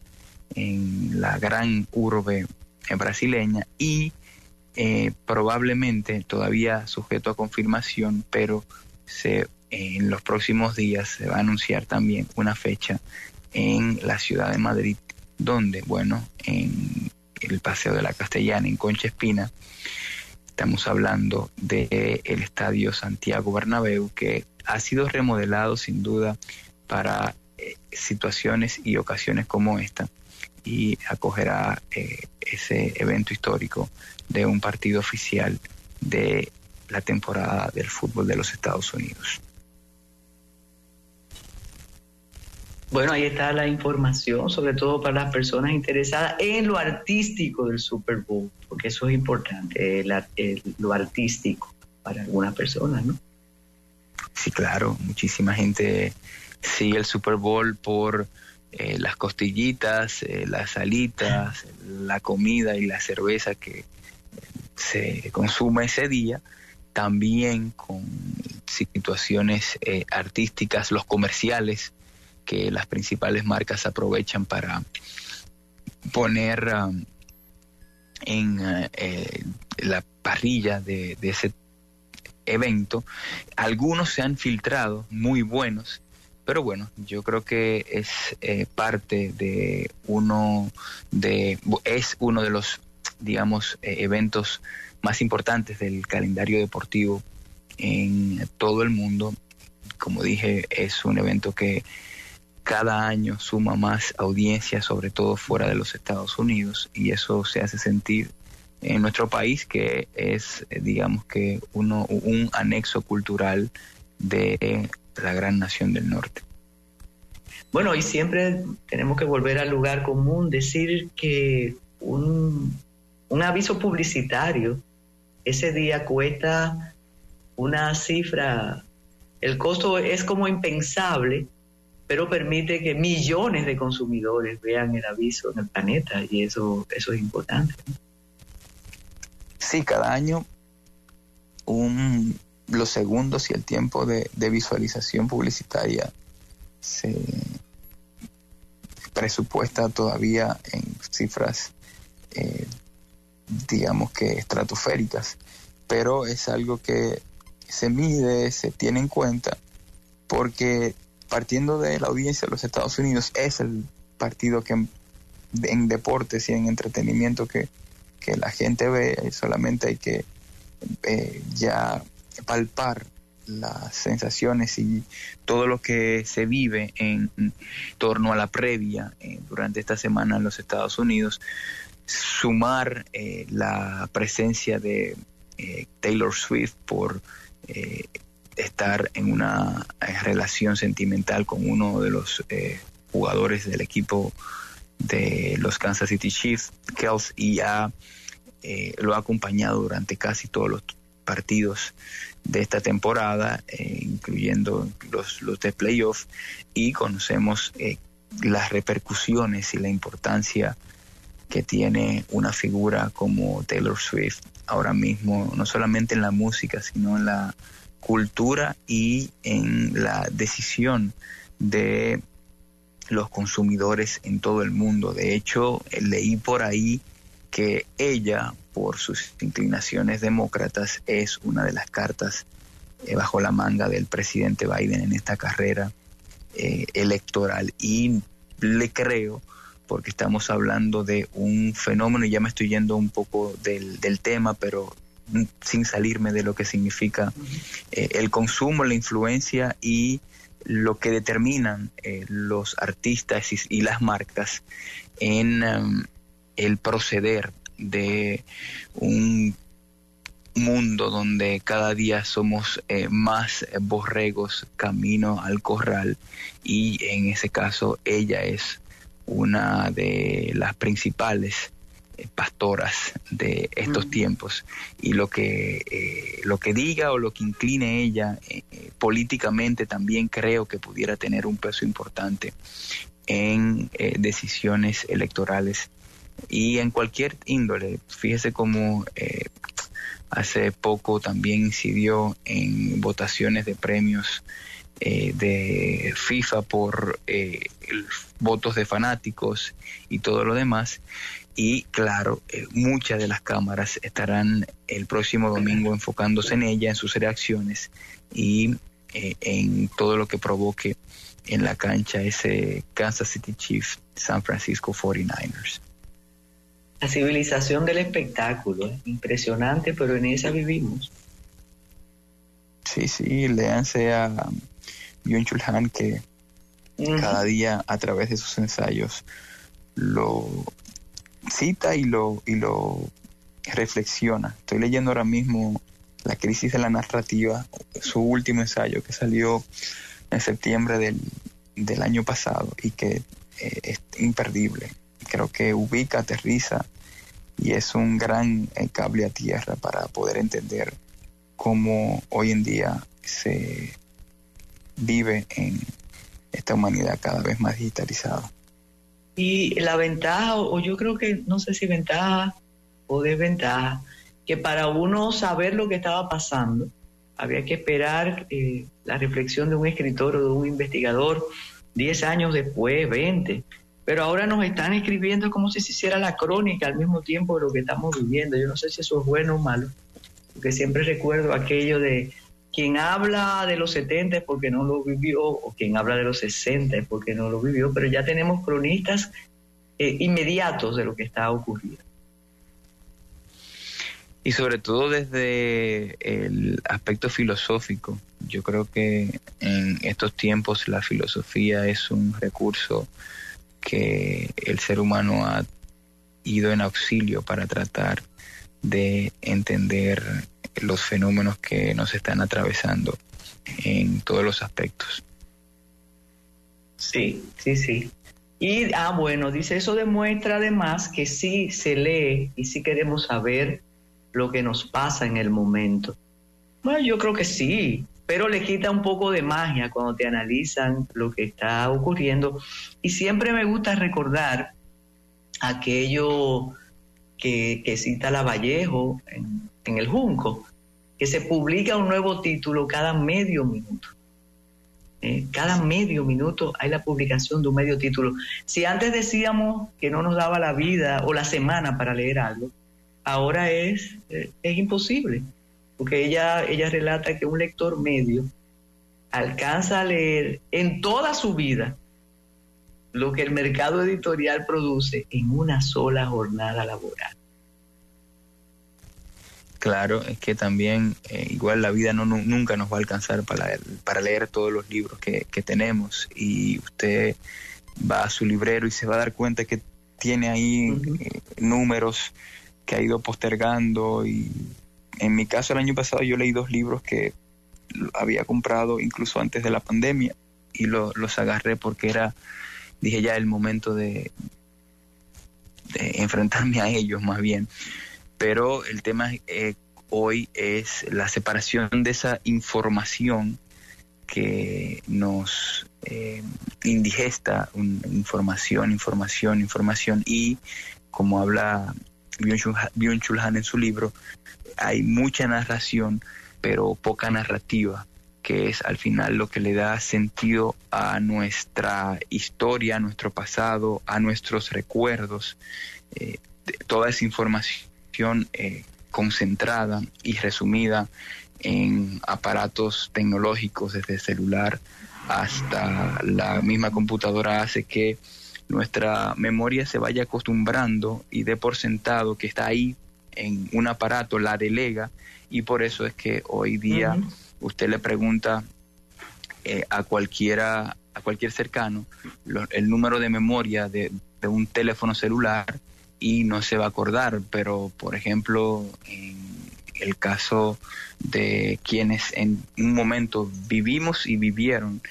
en la gran urbe brasileña, y eh, probablemente todavía sujeto a confirmación, pero se, en los próximos días se va a anunciar también una fecha en la ciudad de Madrid, donde, bueno, en el Paseo de la Castellana, en Concha Espina, estamos hablando del el Estadio Santiago Bernabéu, que ha sido remodelado sin duda para eh, situaciones y ocasiones como esta y acogerá eh, ese evento histórico de un partido oficial de la temporada del fútbol de los Estados Unidos. Bueno, ahí está la información, sobre todo para las personas interesadas en lo artístico del Super Bowl, porque eso es importante, lo artístico para algunas personas, ¿no? Sí, claro, muchísima gente sigue el Super Bowl por eh, las costillitas, eh, las alitas, la comida y la cerveza que se consume ese día, también con situaciones eh, artísticas, los comerciales que las principales marcas aprovechan para poner um, en eh, eh, la parrilla de, ese evento. Algunos se han filtrado muy buenos, pero bueno, yo creo que es eh, parte de uno de es uno de los digamos eventos más importantes del calendario deportivo en todo el mundo. Como dije, es un evento que cada año suma más audiencia, sobre todo fuera de los Estados Unidos, y eso se hace sentir en nuestro país, que es, eh, digamos que, uno, un anexo cultural de la gran nación del norte. Bueno, y siempre tenemos que volver al lugar común, decir que un, un aviso publicitario ese día cuesta una cifra, el costo es como impensable pero permite que millones de consumidores vean el aviso en el planeta y eso, eso es importante. Sí, cada año un, los segundos y el tiempo de, visualización publicitaria se presupuesta todavía en cifras, eh, digamos que estratosféricas, pero es algo que se mide, se tiene en cuenta, porque partiendo de la audiencia de los Estados Unidos, es el partido que en, deportes y en entretenimiento que, la gente ve, solamente hay que eh, ya palpar las sensaciones y todo lo que se vive en torno a la previa eh, durante esta semana en los Estados Unidos, sumar eh, la presencia de Taylor Swift por estar en una eh, relación sentimental con uno de los eh, jugadores del equipo de los Kansas City Chiefs, Kels, y ha, eh, lo ha acompañado durante casi todos los partidos de esta temporada, incluyendo los, los de playoff, y conocemos las repercusiones y la importancia que tiene una figura como Taylor Swift ahora mismo, no solamente en la música, sino en la cultura y en la decisión de los consumidores en todo el mundo. De hecho, leí por ahí que ella, por sus inclinaciones demócratas, es una de las cartas eh, bajo la manga del presidente Biden en esta carrera eh, electoral. Y le creo, porque estamos hablando de un fenómeno, y ya me estoy yendo un poco del, del tema, pero sin salirme de lo que significa eh, el consumo, la influencia y lo que determinan eh, los artistas y, las marcas en um, el proceder de un mundo donde cada día somos eh, más borregos camino al corral y en ese caso ella es una de las principales eh, pastoras de estos tiempos. Y lo que eh, lo que diga o lo que incline ella políticamente también creo que pudiera tener un peso importante en decisiones electorales y en cualquier índole fíjese cómo hace poco también incidió en votaciones de premios eh, de FIFA por eh, votos de fanáticos y todo lo demás. Y claro, muchas de las cámaras estarán el próximo domingo enfocándose en ella, en sus reacciones y en todo lo que provoque en la cancha ese Kansas City Chiefs San Francisco 49ers. La civilización del espectáculo, impresionante, pero en esa vivimos. Sí, sí, léanse a Byung Chul Han que cada día a través de sus ensayos lo cita y lo, y lo reflexiona. Estoy leyendo ahora mismo La crisis de la narrativa, su último ensayo que salió en septiembre del, del año pasado y que eh, es imperdible. Creo que ubica, aterriza y es un gran eh, cable a tierra para poder entender cómo hoy en día se vive en esta humanidad cada vez más digitalizada. Y la ventaja, o yo creo que, no sé si ventaja o desventaja, que para uno saber lo que estaba pasando, había que esperar eh, la reflexión de un escritor o de un investigador 10 años después, 20. Pero ahora nos están escribiendo como si se hiciera la crónica al mismo tiempo de lo que estamos viviendo. Yo no sé si eso es bueno o malo, porque siempre recuerdo aquello de quien habla de los 70 es porque no lo vivió, o quien habla de los 60 es porque no lo vivió, pero ya tenemos cronistas eh, inmediatos de lo que está ocurriendo. Y sobre todo desde el aspecto filosófico. Yo creo que en estos tiempos la filosofía es un recurso que el ser humano ha ido en auxilio para tratar de entender los fenómenos que nos están atravesando en todos los aspectos. Sí, sí, sí. Y, ah, bueno, dice, eso demuestra además que sí se lee y sí queremos saber lo que nos pasa en el momento. Bueno, yo creo que sí, pero le quita un poco de magia cuando te analizan lo que está ocurriendo. Y siempre me gusta recordar aquello que, cita Lavallejo en, en el Junco, que se publica un nuevo título cada medio minuto. Eh, cada medio minuto hay la publicación de un medio título. Si antes decíamos que no nos daba la vida o la semana para leer algo, ahora es, eh, es imposible porque ella, ella relata que un lector medio alcanza a leer en toda su vida lo que el mercado editorial produce en una sola jornada laboral. Claro, es que también eh, igual la vida no, nunca nos va a alcanzar para, para leer todos los libros que, tenemos y usted va a su librero y se va a dar cuenta que tiene ahí eh, números que ha ido postergando y en mi caso el año pasado yo leí dos libros que había comprado incluso antes de la pandemia y los agarré porque era, dije ya, el momento de, enfrentarme a ellos más bien. Pero el tema eh, hoy es la separación de esa información que nos eh, indigesta, información, información, información y como habla Byung-Chul Han en su libro, hay mucha narración, pero poca narrativa, que es al final lo que le da sentido a nuestra historia, a nuestro pasado, a nuestros recuerdos. Eh, toda esa información eh, concentrada y resumida en aparatos tecnológicos, desde el celular hasta la misma computadora, hace que nuestra memoria se vaya acostumbrando y dé por sentado que está ahí en un aparato, la delega, y por eso es que hoy día usted le pregunta eh, a cualquiera, a cualquier cercano, el número de memoria de, de, un teléfono celular y no se va a acordar, pero por ejemplo, en el caso de quienes en un momento vivimos y vivieron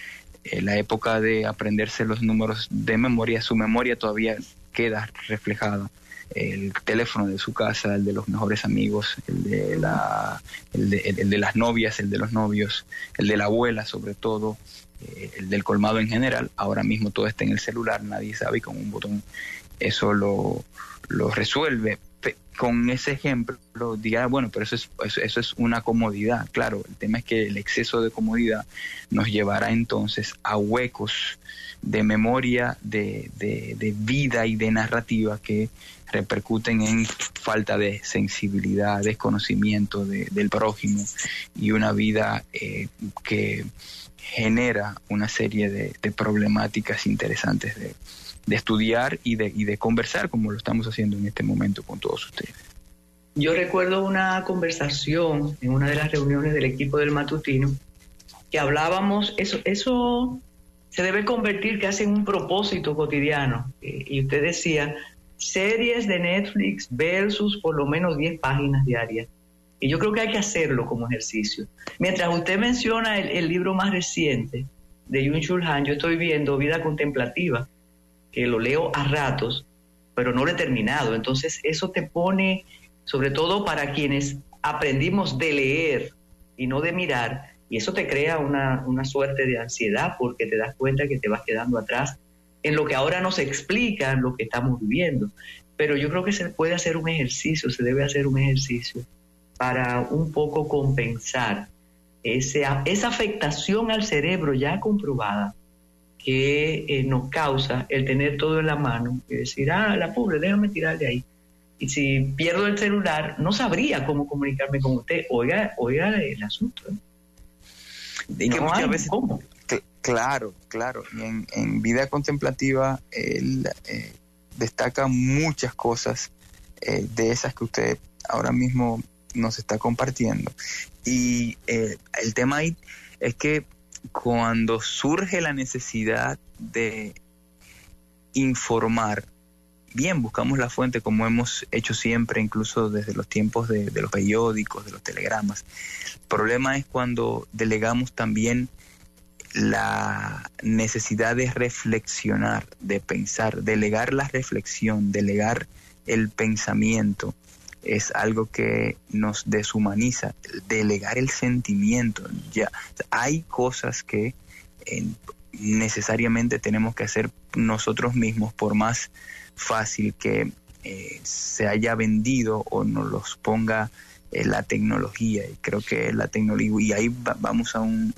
en la época de aprenderse los números de memoria, su memoria todavía queda reflejada. El teléfono de su casa, el de los mejores amigos, el de, la, el de, las novias, el de los novios, el de la abuela sobre todo, eh, el del colmado en general. Ahora mismo todo está en el celular, nadie sabe y con un botón eso lo, lo resuelve. Con ese ejemplo diga, bueno, pero eso es, eso, es una comodidad. Claro, el tema es que el exceso de comodidad nos llevará entonces a huecos de memoria, de, de, vida y de narrativa que repercuten en falta de sensibilidad, desconocimiento del prójimo y una vida eh, que genera una serie de, problemáticas interesantes de, estudiar y de, y de conversar como lo estamos haciendo en este momento con todos ustedes. Yo recuerdo una conversación en una de las reuniones del equipo del matutino que hablábamos, eso, eso se debe convertir casi en un propósito cotidiano. Eh, y usted decía, series de Netflix versus por lo menos 10 páginas diarias. Y yo creo que hay que hacerlo como ejercicio. Mientras usted menciona el, libro más reciente de Yun Shul Han, yo estoy viendo Vida Contemplativa, que lo leo a ratos, pero no lo he terminado. Entonces eso te pone, sobre todo para quienes aprendimos de leer y no de mirar, y eso te crea una, una suerte de ansiedad porque te das cuenta que te vas quedando atrás en lo que ahora nos explica lo que estamos viviendo. Pero yo creo que se puede hacer un ejercicio, se debe hacer un ejercicio para un poco compensar ese, esa afectación al cerebro ya comprobada que eh, nos causa el tener todo en la mano y decir, ah, la pobre, déjame tirar de ahí. Y si pierdo el celular, no sabría cómo comunicarme con usted. Oiga, oiga el asunto. ¿eh? Y que muchas veces, ¿cómo? Claro, claro. Y en, vida contemplativa él eh, destaca muchas cosas eh, de esas que usted ahora mismo nos está compartiendo. Y eh, el tema ahí es que cuando surge la necesidad de informar, bien, buscamos la fuente como hemos hecho siempre, incluso desde los tiempos de los periódicos, de los telegramas. El problema es cuando delegamos también la necesidad de reflexionar, de pensar, delegar la reflexión, delegar el pensamiento, es algo que nos deshumaniza, delegar el sentimiento. Ya hay cosas que eh, necesariamente tenemos que hacer nosotros mismos, por más fácil que eh, se haya vendido o nos los ponga eh, la tecnología. Y creo que la tecnología, y ahí vamos a un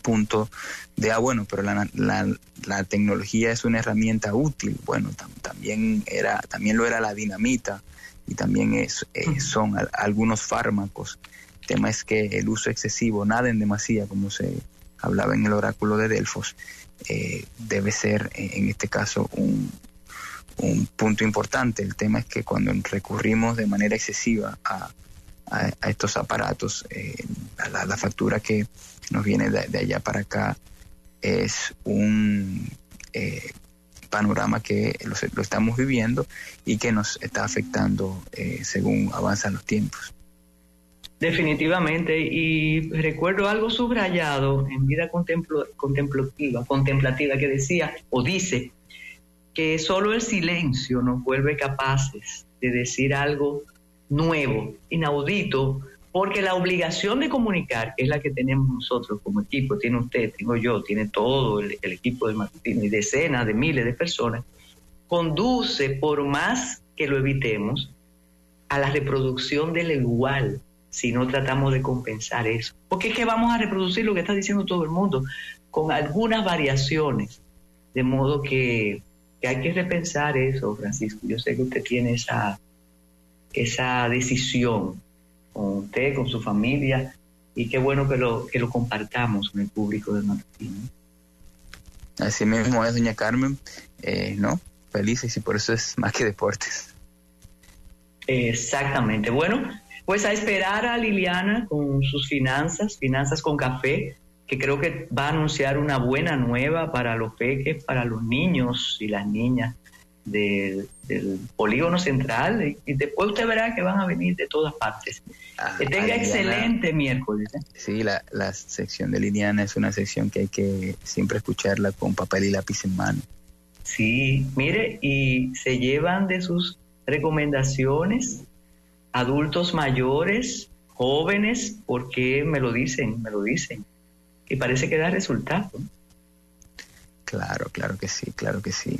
punto de, ah, bueno, pero la, la, tecnología es una herramienta útil. Bueno, también, era, también lo era la dinamita y también es, eh, son algunos fármacos. El tema es que el uso excesivo, nada en demasía, como se hablaba en el oráculo de Delfos, eh, debe ser eh, en este caso un, un punto importante. El tema es que cuando recurrimos de manera excesiva a, a, estos aparatos, la, la, factura que nos viene de, allá para acá es un eh, panorama que lo, estamos viviendo y que nos está afectando eh, según avanzan los tiempos. Definitivamente, y recuerdo algo subrayado en vida contemplativa, contemplativa que decía o dice que solo el silencio nos vuelve capaces de decir algo nuevo, inaudito, porque la obligación de comunicar, que es la que tenemos nosotros como equipo, tiene usted, tengo yo, tiene todo el, equipo de Martín y decenas de miles de personas, conduce, por más que lo evitemos, a la reproducción del igual si no tratamos de compensar eso. Porque es que vamos a reproducir lo que está diciendo todo el mundo, con algunas variaciones. De modo que, que hay que repensar eso, Francisco. Yo sé que usted tiene esa, esa decisión con usted, con su familia, y qué bueno que lo, que lo compartamos con el público de Martín. Así mismo es, doña Carmen, eh, ¿no? Felices y por eso es más que deportes. Exactamente. Bueno, pues a esperar a Liliana con sus finanzas, finanzas con café, que creo que va a anunciar una buena nueva para los peques, para los niños y las niñas del, polígono central y, después usted verá que van a venir de todas partes. Ah, que tenga excelente miércoles. ¿eh? Sí, la, la sección de Liliana es una sección que hay que siempre escucharla con papel y lápiz en mano. Sí, mire, y se llevan de sus recomendaciones adultos mayores, jóvenes, porque me lo dicen, me lo dicen. Y parece que da resultado. Claro, claro que sí, claro que sí.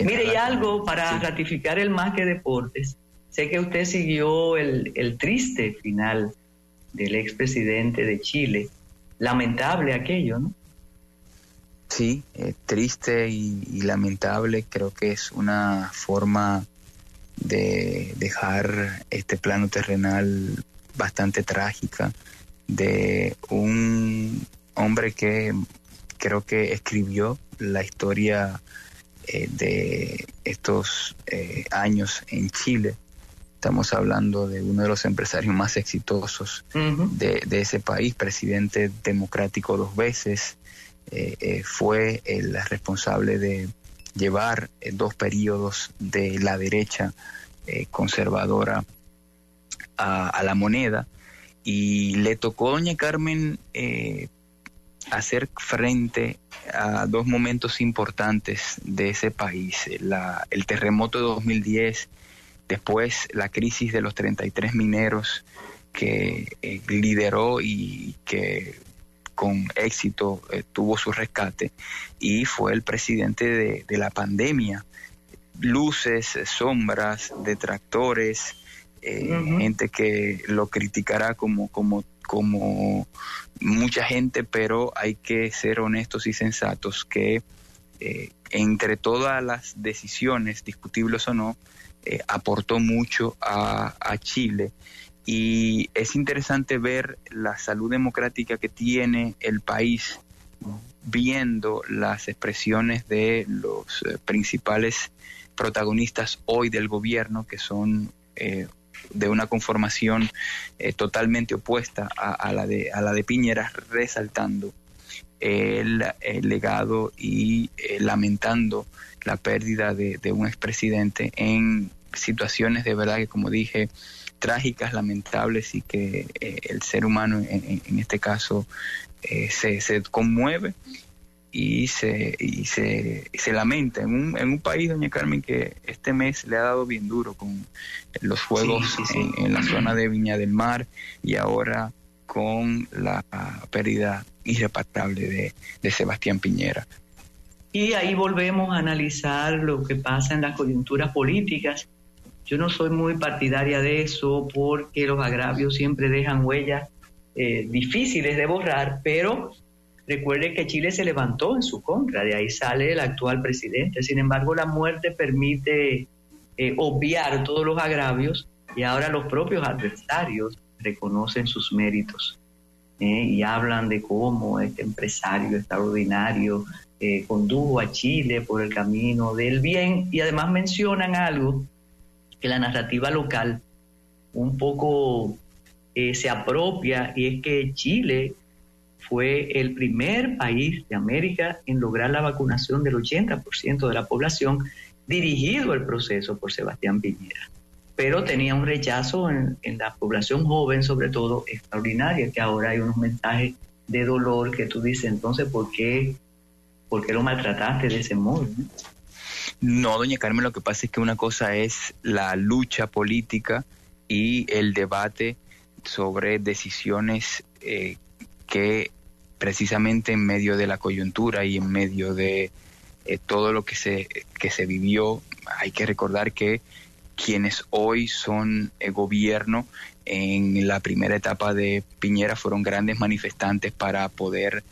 Mire, y algo para ratificar el más que deportes. Sé que usted siguió el, el triste final del expresidente de Chile. Lamentable aquello, ¿no? Sí, eh, triste y, lamentable. Creo que es una forma de dejar este plano terrenal bastante trágica de un hombre que creo que escribió la historia eh, de estos eh, años en Chile. Estamos hablando de uno de los empresarios más exitosos de, ese país, presidente democrático dos veces, eh, fue el responsable de llevar dos periodos de la derecha conservadora a, la moneda. Y le tocó a doña Carmen hacer frente a dos momentos importantes de ese país, el terremoto de 2010, después la crisis de los 33 mineros que eh, lideró y que con éxito eh, tuvo su rescate, y fue el presidente de, la pandemia. Luces, sombras, detractores, eh, gente que lo criticará como, como como mucha gente, pero hay que ser honestos y sensatos que eh, entre todas las decisiones, discutibles o no, eh, aportó mucho a, Chile. Y es interesante ver la salud democrática que tiene el país viendo las expresiones de los eh, principales protagonistas hoy del gobierno, que son de una conformación eh, totalmente opuesta a, la de, a la de Piñera, resaltando el, legado y eh, lamentando la pérdida de, un expresidente en situaciones de verdad que, como dije, trágicas, lamentables y que eh, el ser humano en, este caso se, se conmueve y se, y se, se lamenta en un, en un país, doña Carmen, que este mes le ha dado bien duro con los fuegos En, la zona de Viña del Mar y ahora con la pérdida irreparable de, de Sebastián Piñera. Y ahí volvemos a analizar lo que pasa en las coyunturas políticas. Yo no soy muy partidaria de eso porque los agravios siempre dejan huellas eh, difíciles de borrar, pero Recuerde que Chile se levantó en su contra, de ahí sale el actual presidente. Sin embargo, la muerte permite eh, obviar todos los agravios y ahora los propios adversarios reconocen sus méritos eh, y hablan de cómo este empresario extraordinario eh, condujo a Chile por el camino del bien y además mencionan algo que la narrativa local un poco se apropia y es que Chile fue el primer país de América en lograr la vacunación del 80% de la población, dirigido el proceso por Sebastián Piñera. Pero tenía un rechazo en, la población joven, sobre todo extraordinaria, que ahora hay unos mensajes de dolor que tú dices, entonces, ¿por qué, por qué lo maltrataste de ese modo? No, doña Carmen, lo que pasa es que una cosa es la lucha política y el debate sobre decisiones eh, que precisamente en medio de la coyuntura y en medio de eh, todo lo que se, que se vivió, hay que recordar que quienes hoy son el gobierno en la primera etapa de Piñera fueron grandes manifestantes para poder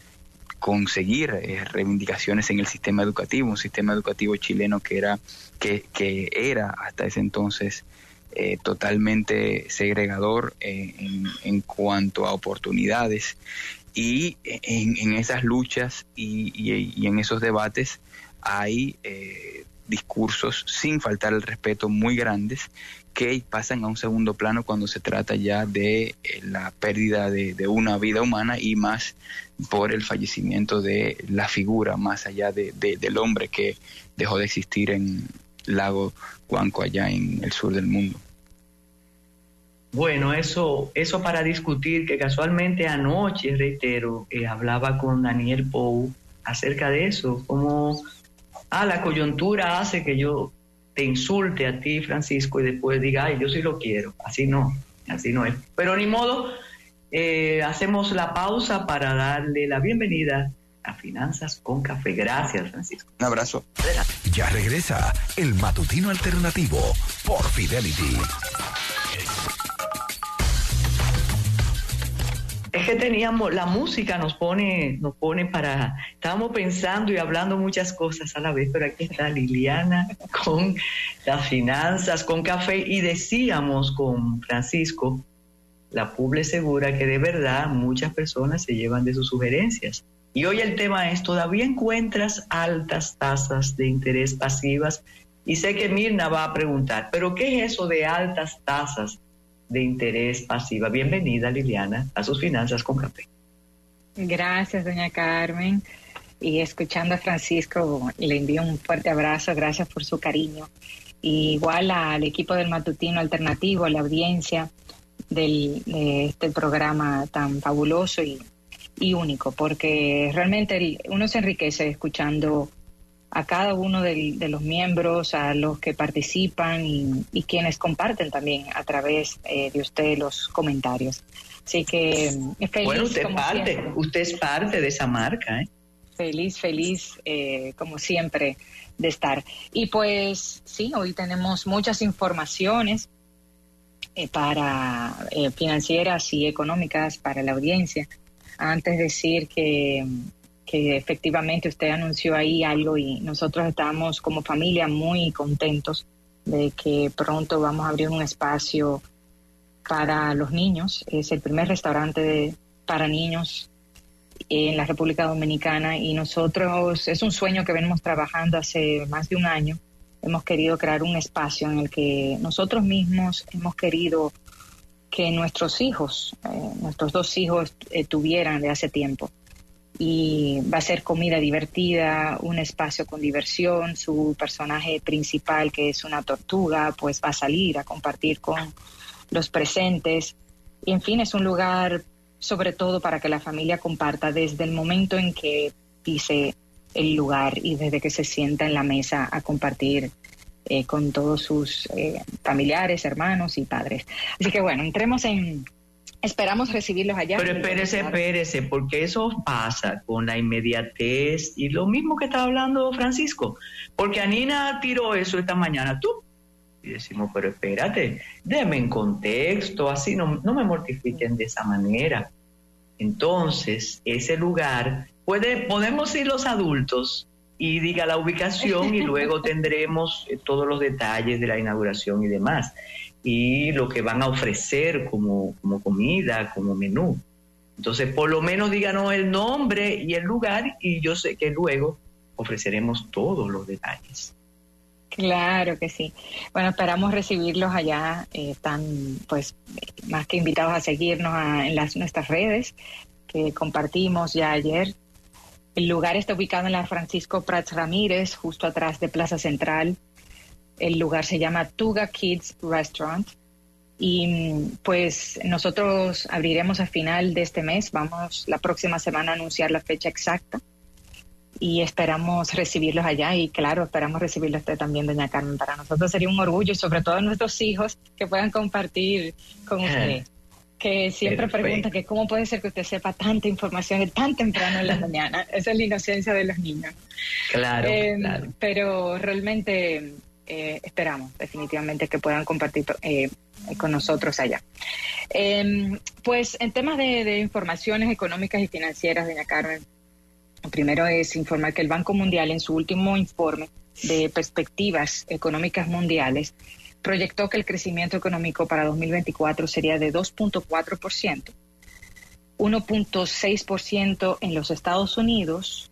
conseguir eh, reivindicaciones en el sistema educativo, un sistema educativo chileno que era, que, que era hasta ese entonces eh, totalmente segregador eh, en, cuanto a oportunidades. Y en, esas luchas y, en esos debates hay eh, discursos sin faltar el respeto muy grandes que pasan a un segundo plano cuando se trata ya de la pérdida de, una vida humana y más por el fallecimiento de la figura más allá de, del hombre que dejó de existir en, lago Cuanco allá en el sur del mundo. Bueno, eso, eso para discutir, que casualmente anoche, reitero, eh, hablaba con Daniel Pou acerca de eso, como ah, la coyuntura hace que yo te insulte a ti, Francisco, y después diga, ay, yo sí lo quiero. Así no, así no es. Pero ni modo, eh, hacemos la pausa para darle la bienvenida a Finanzas con Café. Gracias, Francisco. Un abrazo. Ya regresa el matutino alternativo por Fidelity. Es que teníamos, la música nos pone, nos pone para, estábamos pensando y hablando muchas cosas a la vez, pero aquí está Liliana con las finanzas, con café, y decíamos con Francisco, la Puble segura que de verdad muchas personas se llevan de sus sugerencias. Y hoy el tema es, ¿todavía encuentras altas tasas de interés pasivas? Y sé que Mirna va a preguntar, ¿pero qué es eso de altas tasas de interés pasiva. Bienvenida, Liliana, a sus finanzas con café. Gracias, doña Carmen. Y escuchando a Francisco, le envío un fuerte abrazo. Gracias por su cariño. igual al equipo del Matutino Alternativo, a la audiencia del, de este programa tan fabuloso y, y único, porque realmente uno se enriquece escuchando a cada uno de, los miembros, a los que participan y, quienes comparten también a través eh, de usted los comentarios. Así que mm, feliz. Bueno, usted, parte, usted es parte de esa marca. ¿eh? Feliz, feliz, eh, como siempre, de estar. Y pues sí, hoy tenemos muchas informaciones para financieras y económicas para la audiencia. Antes de decir que que efectivamente usted anunció ahí algo y nosotros estamos como familia muy contentos de que pronto vamos a abrir un espacio para los niños. Es el primer restaurante para niños en la República Dominicana y nosotros es un sueño que venimos trabajando hace más de un año. Hemos querido crear un espacio en el que nosotros mismos hemos querido que nuestros hijos, eh, nuestros dos hijos, eh, tuvieran de hace tiempo. Y va a ser comida divertida, un espacio con diversión, su personaje principal que es una tortuga pues va a salir a compartir con los presentes. Y en fin es un lugar sobre todo para que la familia comparta desde el momento en que pise el lugar y desde que se sienta en la mesa a compartir eh, con todos sus eh, familiares, hermanos y padres. Así que bueno, entremos en, Esperamos recibirlos allá. Pero espérese, espérese, porque eso pasa con la inmediatez y lo mismo que estaba hablando Francisco. Porque Anina tiró eso esta mañana, tú. Y decimos, pero espérate, déme en contexto, así no, no me mortifiquen de esa manera. Entonces, ese lugar, puede, podemos ir los adultos y diga la ubicación y luego tendremos eh, todos los detalles de la inauguración y demás y lo que van a ofrecer como, como comida, como menú. Entonces, por lo menos díganos el nombre y el lugar y yo sé que luego ofreceremos todos los detalles. Claro que sí. Bueno, esperamos recibirlos allá. Eh, están, pues, más que invitados a seguirnos en las, nuestras redes que compartimos ya ayer. El lugar está ubicado en la Francisco Prats Ramírez, justo atrás de Plaza Central. El lugar se llama Tuga Kids Restaurant. Y pues nosotros abriremos a final de este mes. Vamos la próxima semana a anunciar la fecha exacta. Y esperamos recibirlos allá. Y claro, esperamos recibirlo usted también, doña Carmen. Para nosotros sería un orgullo, sobre todo nuestros hijos, que puedan compartir con usted que siempre pregunta que cómo puede ser que usted sepa tanta información tan temprano en la mañana. Esa es la inocencia de los niños. Claro, eh, claro. Pero realmente eh, esperamos definitivamente que puedan compartir eh, con nosotros allá. Em, pues en temas de, informaciones económicas y financieras, doña Carmen, primero es informar que el Banco Mundial en su último informe de perspectivas económicas mundiales proyectó que el crecimiento económico para 2024 sería de 2.4%, 1.6% en los Estados Unidos,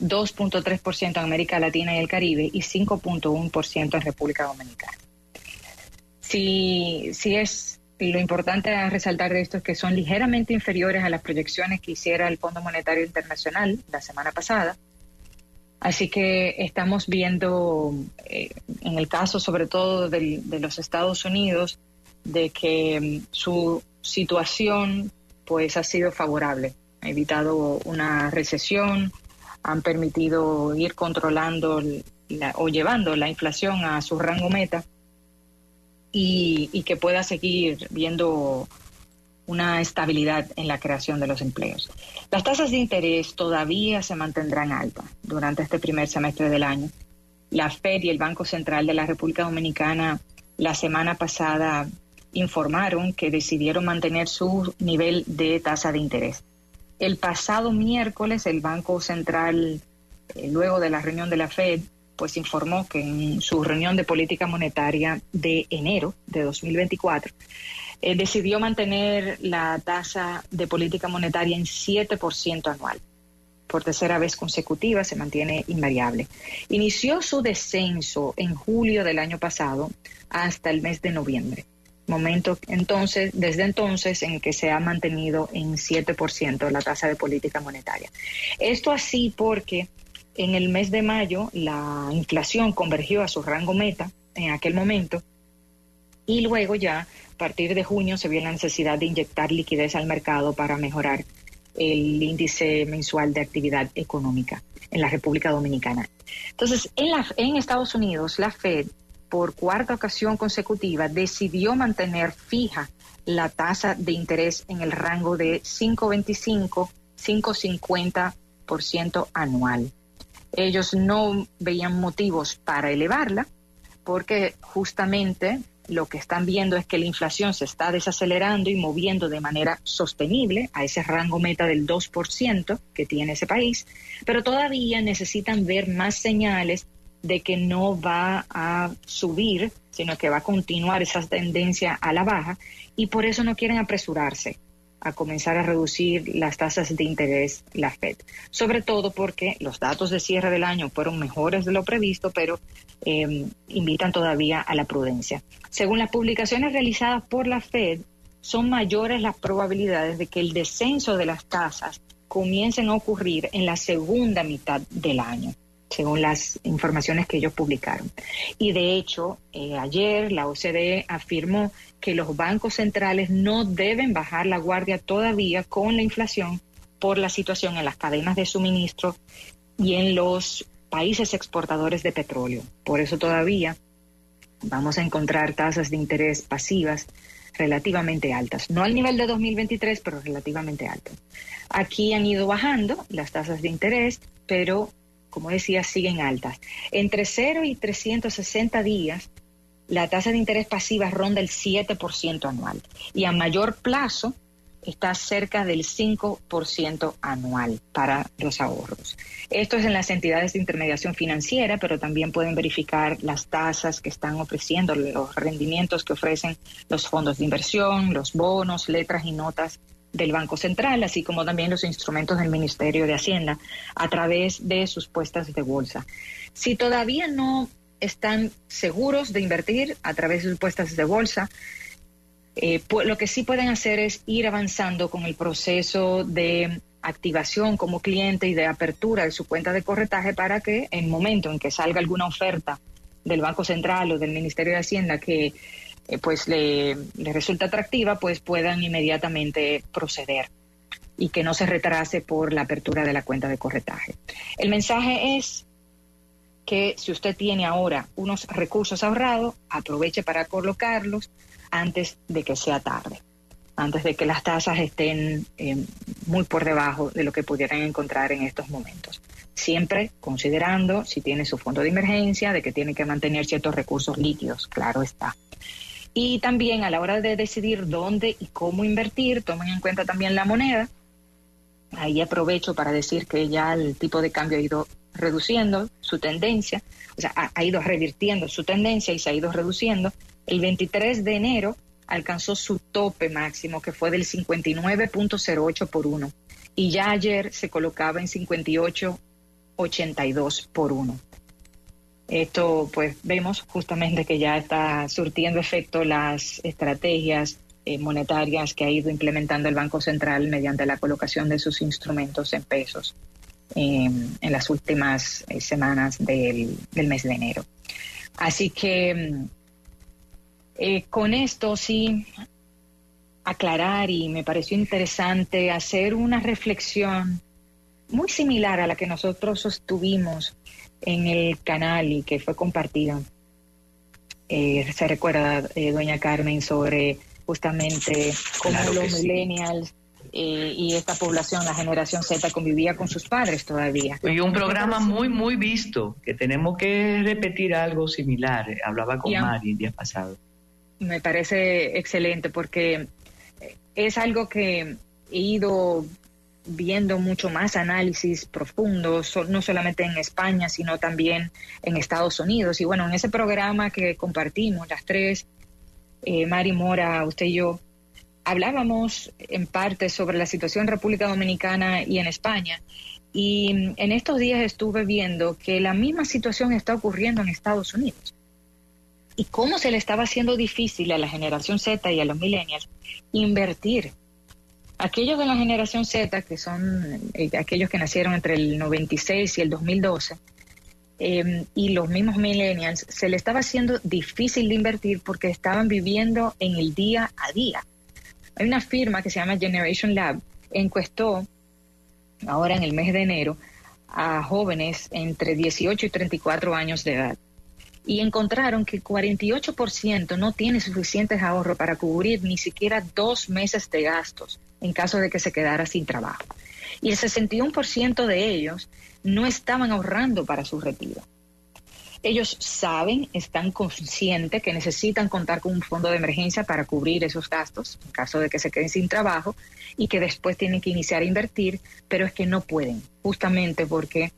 2.3% en América Latina y el Caribe y 5.1% en República Dominicana. Si, si es lo importante a resaltar de esto es que son ligeramente inferiores a las proyecciones que hiciera el Fondo Monetario Internacional la semana pasada. Así que estamos viendo, eh, en el caso sobre todo de los Estados Unidos, de que mm, su situación pues ha sido favorable, ha evitado una recesión, han permitido ir controlando o llevando la inflación a su rango meta y, que pueda seguir viendo una estabilidad en la creación de los empleos. Las tasas de interés todavía se mantendrán altas durante este primer semestre del año. La Fed y el Banco Central de la República Dominicana la semana pasada informaron que decidieron mantener su nivel de tasa de interés. El pasado miércoles el Banco Central, eh, luego de la reunión de la Fed, pues informó que en su reunión de política monetaria de enero de 2024 eh, decidió mantener la tasa de política monetaria en 7% anual. Por tercera vez consecutiva se mantiene invariable. Inició su descenso en julio del año pasado hasta el mes de noviembre momento entonces, desde entonces en que se ha mantenido en 7% la tasa de política monetaria. Esto así porque en el mes de mayo la inflación convergió a su rango meta en aquel momento y luego ya partir de junio se vio la necesidad de inyectar liquidez al mercado para mejorar el índice mensual de actividad económica en la República Dominicana. Entonces, en, en Estados Unidos, la Fed por cuarta ocasión consecutiva decidió mantener fija la tasa de interés en el rango de 5,25-5,50% anual. Ellos no veían motivos para elevarla porque justamente lo que están viendo es que la inflación se está desacelerando y moviendo de manera sostenible a ese rango meta del 2% que tiene ese país, pero todavía necesitan ver más señales de que no va a subir, sino que va a continuar esa tendencia a la baja y por eso no quieren apresurarse a comenzar a reducir las tasas de interés la Fed. Sobre todo porque los datos de cierre del año fueron mejores de lo previsto, pero em, invitan todavía a la prudencia. Según las publicaciones realizadas por la Fed, son mayores las probabilidades de que el descenso de las tasas comiencen a ocurrir en la segunda mitad del año según las informaciones que ellos publicaron. Y de hecho, eh, ayer la OCDE afirmó que los bancos centrales no deben bajar la guardia todavía con la inflación por la situación en las cadenas de suministro y en los países exportadores de petróleo. Por eso todavía vamos a encontrar tasas de interés pasivas relativamente altas, no al nivel de 2023, pero relativamente altas. Aquí han ido bajando las tasas de interés, pero como decía, siguen altas. Entre 0 y 360 días, la tasa de interés pasiva ronda el 7% anual y a mayor plazo está cerca del 5% anual para los ahorros. Esto es en las entidades de intermediación financiera, pero también pueden verificar las tasas que están ofreciendo, los rendimientos que ofrecen los fondos de inversión, los bonos, letras y notas del Banco Central, así como también los instrumentos del Ministerio de Hacienda a través de sus puestas de bolsa. Si todavía no están seguros de invertir a través de sus puestas de bolsa, eh, lo que sí pueden hacer es ir avanzando con el proceso de activación como cliente y de apertura de su cuenta de corretaje para que en momento en que salga alguna oferta del Banco Central o del Ministerio de Hacienda que eh, pues le, resulta atractiva, pues puedan inmediatamente proceder y que no se retrase por la apertura de la cuenta de corretaje. El mensaje es que si usted tiene ahora unos recursos ahorrados, aproveche para colocarlos antes de que sea tarde, antes de que las tasas estén eh, muy por debajo de lo que pudieran encontrar en estos momentos. Siempre considerando si tiene su fondo de emergencia, de que tiene que mantener ciertos recursos líquidos, claro está. Y también a la hora de decidir dónde y cómo invertir, tomen en cuenta también la moneda. Ahí aprovecho para decir que ya el tipo de cambio ha ido reduciendo su tendencia, o sea, ha, ido revirtiendo su tendencia y se ha ido reduciendo. El 23 de enero alcanzó su tope máximo, que fue del 59.08 por uno, y ya ayer se colocaba en 58.82 por uno. Esto, pues, vemos justamente que ya está surtiendo efecto las estrategias eh, monetarias que ha ido implementando el Banco Central mediante la colocación de sus instrumentos en pesos em, en las últimas eh, semanas del, mes de enero. Así que em, eh, con esto sí aclarar y me pareció interesante hacer una reflexión muy similar a la que nosotros sostuvimos en el canal y que fue compartida. Eh, se recuerda, eh, doña Carmen, sobre justamente cómo los millennials eh, y esta población, la generación Z, convivía con sus padres todavía. Y un programa muy, muy visto, que tenemos que repetir algo similar. Hablaba con Mari el día pasado. Me parece excelente porque es algo que he ido viendo mucho más análisis profundos, no solamente en España, sino también en Estados Unidos. Y bueno, en ese programa que compartimos, las tres, eh, Mari Mora, usted y yo, hablábamos en parte sobre la situación en República Dominicana y en España. Y en estos días estuve viendo que la misma situación está ocurriendo en Estados Unidos. Y cómo se le estaba haciendo difícil a la generación Z y a los millennials invertir aquellos de la generación Z, que son eh, aquellos que nacieron entre el 96 y el 2012, em, y los mismos millennials, se le estaba haciendo difícil de invertir porque estaban viviendo en el día a día. Hay una firma que se llama Generation Lab, encuestó ahora en el mes de enero a jóvenes entre 18 y 34 años de edad y encontraron que el 48% no tiene suficientes ahorros para cubrir ni siquiera dos meses de gastos en caso de que se quedara sin trabajo. Y el 61% de ellos no estaban ahorrando para su retiro. Ellos saben, están conscientes que necesitan contar con un fondo de emergencia para cubrir esos gastos en caso de que se queden sin trabajo y que después tienen que iniciar a invertir, pero es que no pueden, justamente porque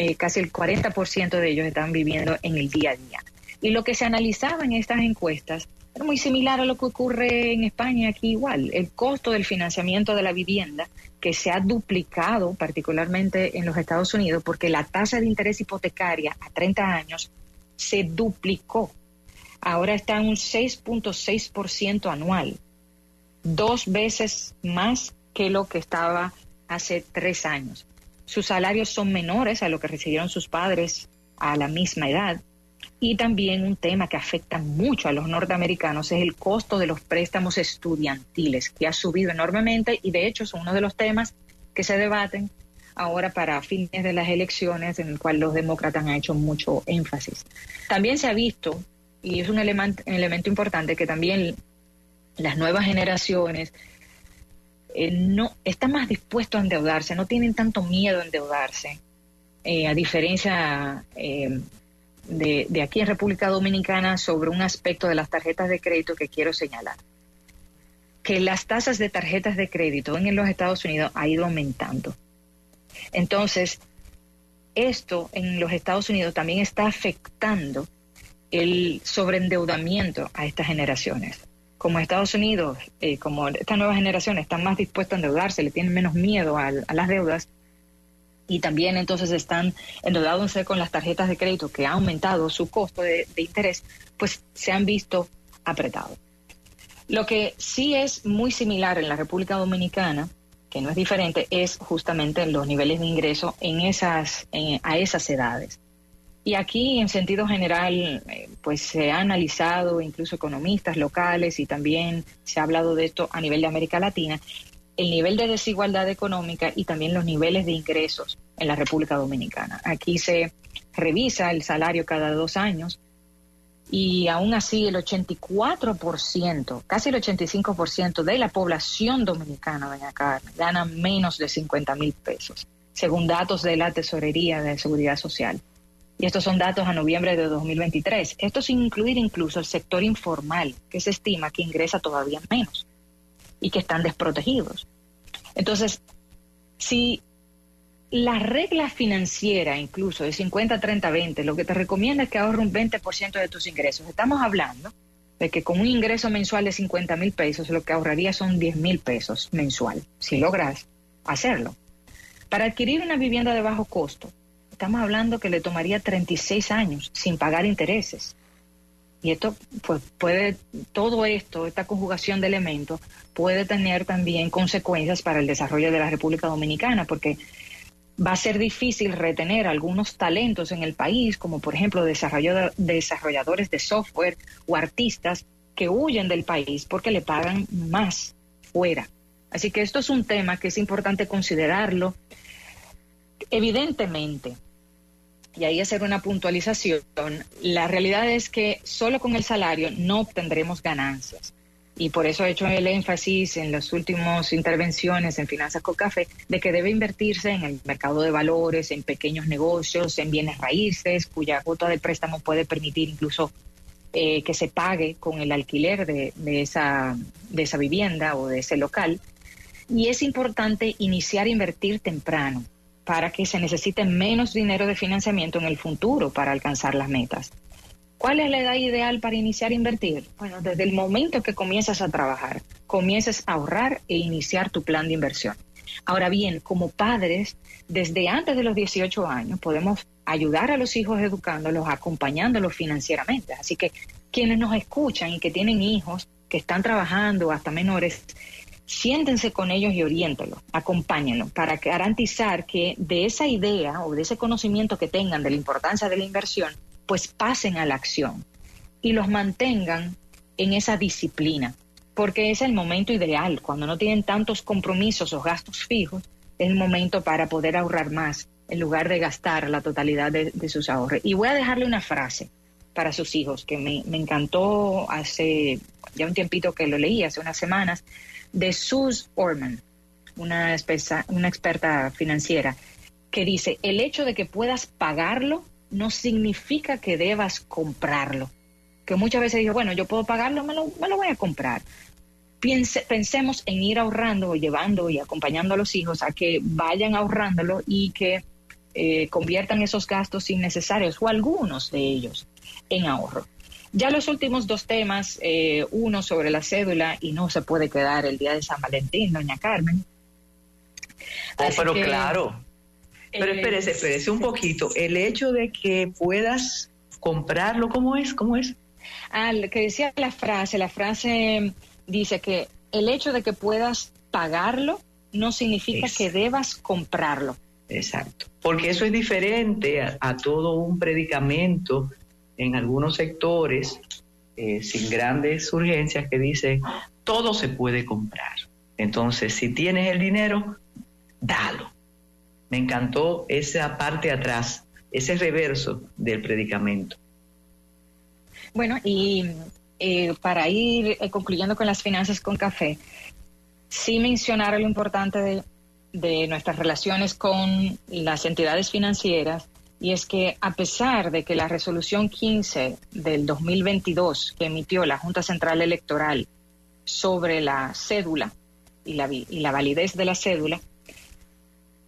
eh, casi el 40% de ellos están viviendo en el día a día. Y lo que se analizaba en estas encuestas era muy similar a lo que ocurre en España aquí igual. El costo del financiamiento de la vivienda, que se ha duplicado particularmente en los Estados Unidos, porque la tasa de interés hipotecaria a 30 años se duplicó. Ahora está en un 6.6% anual, dos veces más que lo que estaba hace tres años. Sus salarios son menores a lo que recibieron sus padres a la misma edad y también un tema que afecta mucho a los norteamericanos es el costo de los préstamos estudiantiles, que ha subido enormemente y de hecho son uno de los temas que se debaten ahora para fines de las elecciones, en el cual los demócratas han hecho mucho énfasis. También se ha visto, y es un elemento importante, que también las nuevas generaciones eh, no están más dispuestos a endeudarse, no tienen tanto miedo a endeudarse, eh, a diferencia eh, de, aquí en República Dominicana sobre un aspecto de las tarjetas de crédito que quiero señalar. Que las tasas de tarjetas de crédito en los Estados Unidos ha ido aumentando. Entonces, esto en los Estados Unidos también está afectando el sobreendeudamiento a estas generaciones. Como Estados Unidos, eh, como estas nuevas generaciones están más dispuestas a endeudarse, le tienen menos miedo a las deudas, y también entonces están endeudados con las tarjetas de crédito que ha aumentado su costo de, interés, pues se han visto apretados. Lo que sí es muy similar en la República Dominicana, que no es diferente, es justamente los niveles de ingreso en esas, a esas edades. Y aquí, en sentido general, eh, pues se ha analizado incluso economistas locales y también se ha hablado de esto a nivel de América Latina el nivel de desigualdad económica y también los niveles de ingresos en la República Dominicana. Aquí se revisa el salario cada dos años y aún así el 84%, casi el 85% de la población dominicana, doña Carmen, gana menos de 50 mil pesos, según datos de la Tesorería de Seguridad Social. Y estos son datos a noviembre de 2023. Esto sin incluir incluso el sector informal, que se estima que ingresa todavía menos y que están desprotegidos. Entonces, si la regla financiera, incluso de 50, 30, 20, lo que te recomienda es que ahorre un 20% de tus ingresos. Estamos hablando de que con un ingreso mensual de 50 mil pesos, lo que ahorraría son 10 mil pesos mensual, si logras hacerlo. Para adquirir una vivienda de bajo costo, estamos hablando que le tomaría 36 años sin pagar intereses. Y esto, pues puede, todo esto, esta conjugación de elementos, puede tener también consecuencias para el desarrollo de la República Dominicana, porque va a ser difícil retener algunos talentos en el país, como por ejemplo desarrolladores de software o artistas que huyen del país porque le pagan más fuera. Así que esto es un tema que es importante considerarlo. Evidentemente, y ahí hacer una puntualización, la realidad es que solo con el salario no obtendremos ganancias. y por eso he hecho el énfasis en las últimas intervenciones en Finanzas con Café de que debe invertirse en el mercado de valores, en pequeños negocios, en bienes raíces, cuya cuota de préstamo puede permitir incluso eh, que se pague con el alquiler de, esa, de esa vivienda o de ese local. Y es importante iniciar a invertir temprano para que se necesite menos dinero de financiamiento en el futuro para alcanzar las metas. ¿Cuál es la edad ideal para iniciar a invertir? Bueno, desde el momento que comienzas a trabajar, comiences a ahorrar e iniciar tu plan de inversión. Ahora bien, como padres, desde antes de los 18 años podemos ayudar a los hijos educándolos, acompañándolos financieramente. Así que quienes nos escuchan y que tienen hijos que están trabajando hasta menores, siéntense con ellos y oriéntenlos, acompáñenlos para garantizar que de esa idea o de ese conocimiento que tengan de la importancia de la inversión, pues pasen a la acción y los mantengan en esa disciplina, porque es el momento ideal, cuando no tienen tantos compromisos o gastos fijos, es el momento para poder ahorrar más en lugar de gastar la totalidad de, sus ahorros. Y voy a dejarle una frase para sus hijos que me, encantó hace ya un tiempito que lo leí, hace unas semanas, de Sue Orman, una, experta financiera, que dice, el hecho de que puedas pagarlo no significa que debas comprarlo. Que muchas veces digo, bueno, yo puedo pagarlo, me lo, me lo voy a comprar. pensemos en ir ahorrando, llevando y acompañando a los hijos a que vayan ahorrándolo y que eh, conviertan esos gastos innecesarios o algunos de ellos en ahorro. Ya los últimos dos temas, eh, uno sobre la cédula y no se puede quedar el día de San Valentín, doña Carmen. Oh, pero claro, pero espérese, espérese un poquito. El hecho de que puedas comprarlo, ¿cómo es? ¿Cómo es? Ah, lo que decía la frase, la frase dice que el hecho de que puedas pagarlo no significa que debas comprarlo. Exacto, porque eso es diferente a, todo un predicamento en algunos sectores eh, sin grandes urgencias que dice todo se puede comprar. Entonces, si tienes el dinero, dalo. Me encantó esa parte atrás, ese reverso del predicamento. Bueno, y eh, para ir eh, concluyendo con las finanzas con café, sí mencionar lo importante de, de nuestras relaciones con las entidades financieras, y es que a pesar de que la resolución 15 del 2022 que emitió la Junta Central Electoral sobre la cédula y la, y la validez de la cédula,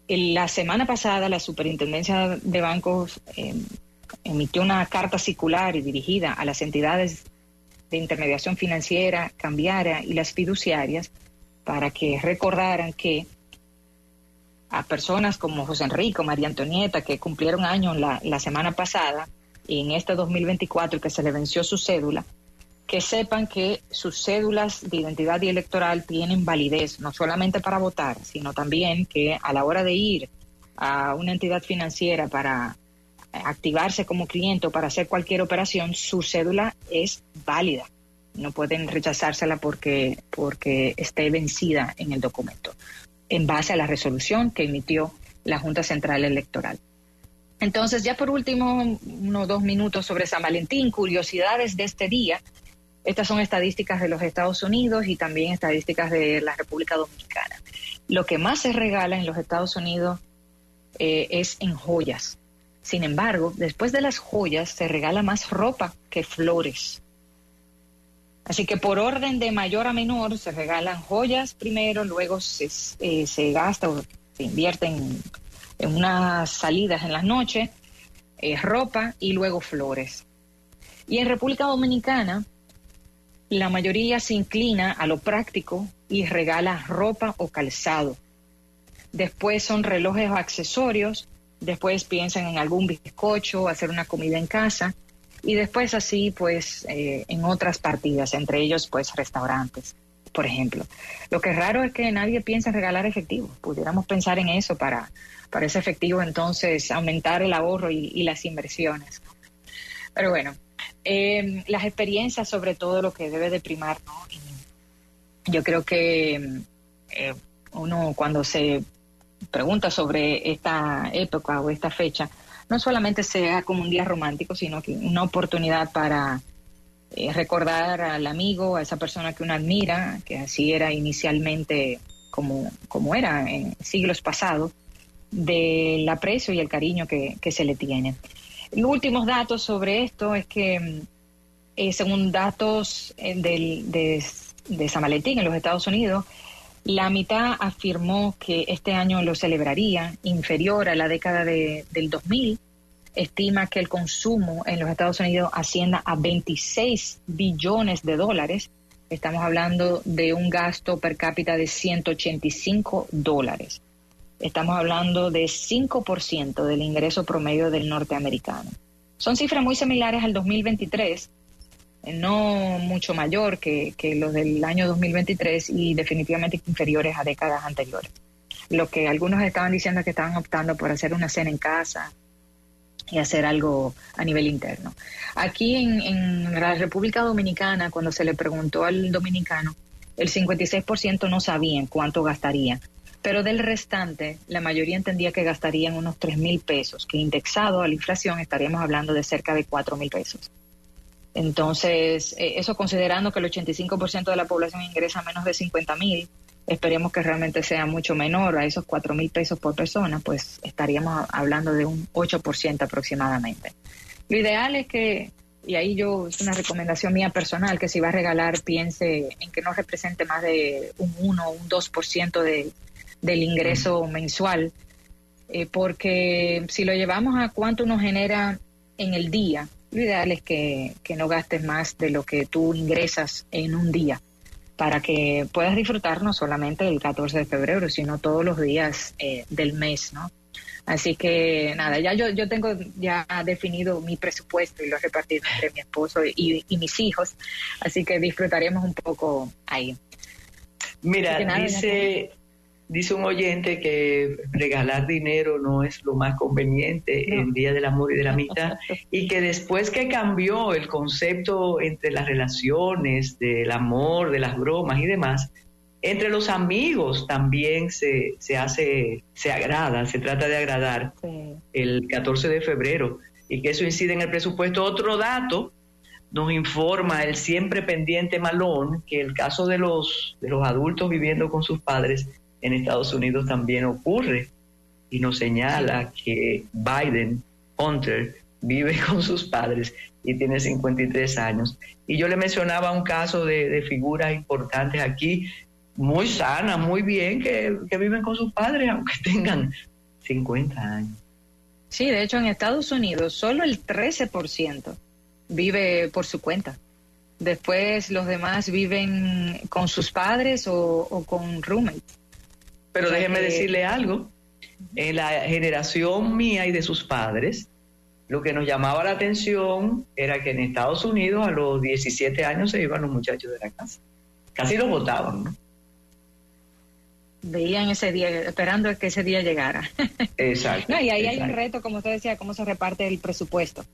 la semana pasada la Superintendencia de Bancos em, emitió una carta circular y dirigida a las entidades de intermediación financiera, cambiaria y las fiduciarias para que recordaran que a personas como José Enrico, María Antonieta, que cumplieron años la, la semana pasada y en este 2024 que se le venció su cédula, que sepan que sus cédulas de identidad y electoral tienen validez, no solamente para votar, sino también que a la hora de ir a una entidad financiera para activarse como cliente o para hacer cualquier operación, su cédula es válida. No pueden rechazársela porque, porque esté vencida en el documento, en base a la resolución que emitió la Junta Central Electoral. Entonces, ya por último, unos dos minutos sobre San Valentín, curiosidades de este día. Estas son estadísticas de los Estados Unidos y también estadísticas de la República Dominicana. Lo que más se regala en los Estados Unidos eh, es en joyas. Sin embargo, después de las joyas se regala más ropa que flores. Así que por orden de mayor a menor se regalan joyas primero, luego se, eh, se gasta o se invierte en, unas salidas en las noches, eh, ropa y luego flores. Y en República Dominicana la mayoría se inclina a lo práctico y regala ropa o calzado. Después son relojes o accesorios, después piensan en algún bizcocho, hacer una comida en casa y después así pues eh, en otras partidas, entre ellos pues restaurantes, por ejemplo. Lo que es raro es que nadie piensa en regalar efectivo. Pudiéramos pensar en eso para, para ese efectivo entonces aumentar el ahorro y las inversiones. Pero bueno, eh, las experiencias sobre todo lo que debe de primar, ¿no? yo creo que eh, uno cuando se pregunta sobre esta época o esta fecha, no solamente sea como un día romántico, sino que una oportunidad para eh, recordar al amigo, a esa persona que uno admira, que así era inicialmente como, como era en siglos pasados, del aprecio y el cariño que, se le tiene. Los últimos datos sobre esto es que, eh, según datos eh, del, de, de San Valentín en los Estados Unidos, la mitad afirmó que este año lo celebraría, inferior a la década de, del 2000. Estima que el consumo en los Estados Unidos ascienda a 26 billones de dólares. Estamos hablando de un gasto per cápita de 185 dólares. Estamos hablando de 5% del ingreso promedio del norteamericano. Son cifras muy similares al 2023, no mucho mayor que, los del año 2023 y definitivamente inferiores a décadas anteriores. Lo que algunos estaban diciendo es que estaban optando por hacer una cena en casa y hacer algo a nivel interno. Aquí en, en la República Dominicana, cuando se le preguntó al dominicano, el 56% no sabían cuánto gastaría, pero del restante, la mayoría entendía que gastarían unos 3 mil pesos, que indexado a la inflación estaríamos hablando de cerca de 4 mil pesos. Entonces, eh, eso considerando que el 85% de la población ingresa menos de 50 mil, esperemos que realmente sea mucho menor a esos 4 mil pesos por persona, pues estaríamos hablando de un 8% aproximadamente. Lo ideal es que, y ahí yo, es una recomendación mía personal, que si va a regalar piense en que no represente más de un 1 o un 2% de, del ingreso mensual, eh, porque si lo llevamos a cuánto nos genera en el día, lo ideal es que, no gastes más de lo que tú ingresas en un día para que puedas disfrutar no solamente el 14 de febrero, sino todos los días eh, del mes, ¿no? Así que nada, ya yo, yo tengo ya definido mi presupuesto y lo he repartido entre mi esposo y, y mis hijos, así que disfrutaremos un poco ahí. Mira, dice, Dice un oyente que regalar dinero no es lo más conveniente en Día del Amor y de la Amistad y que después que cambió el concepto entre las relaciones, del amor, de las bromas y demás, entre los amigos también se, se hace, se agrada, se trata de agradar el 14 de febrero y que eso incide en el presupuesto. Otro dato nos informa el siempre pendiente Malón que el caso de los, de los adultos viviendo con sus padres en Estados Unidos también ocurre y nos señala que Biden, Hunter, vive con sus padres y tiene 53 años. Y yo le mencionaba un caso de, figuras importantes aquí, muy sanas, muy bien, que, que viven con sus padres, aunque tengan 50 años. Sí, de hecho en Estados Unidos solo el 13% vive por su cuenta. Después los demás viven con sus padres o, o con roommates. Pero déjeme decirle algo. En la generación mía y de sus padres, lo que nos llamaba la atención era que en Estados Unidos a los 17 años se iban los muchachos de la casa. Casi los votaban, ¿no? Veían ese día, esperando que ese día llegara. Exacto. no, y ahí hay un reto, como usted decía, cómo se reparte el presupuesto.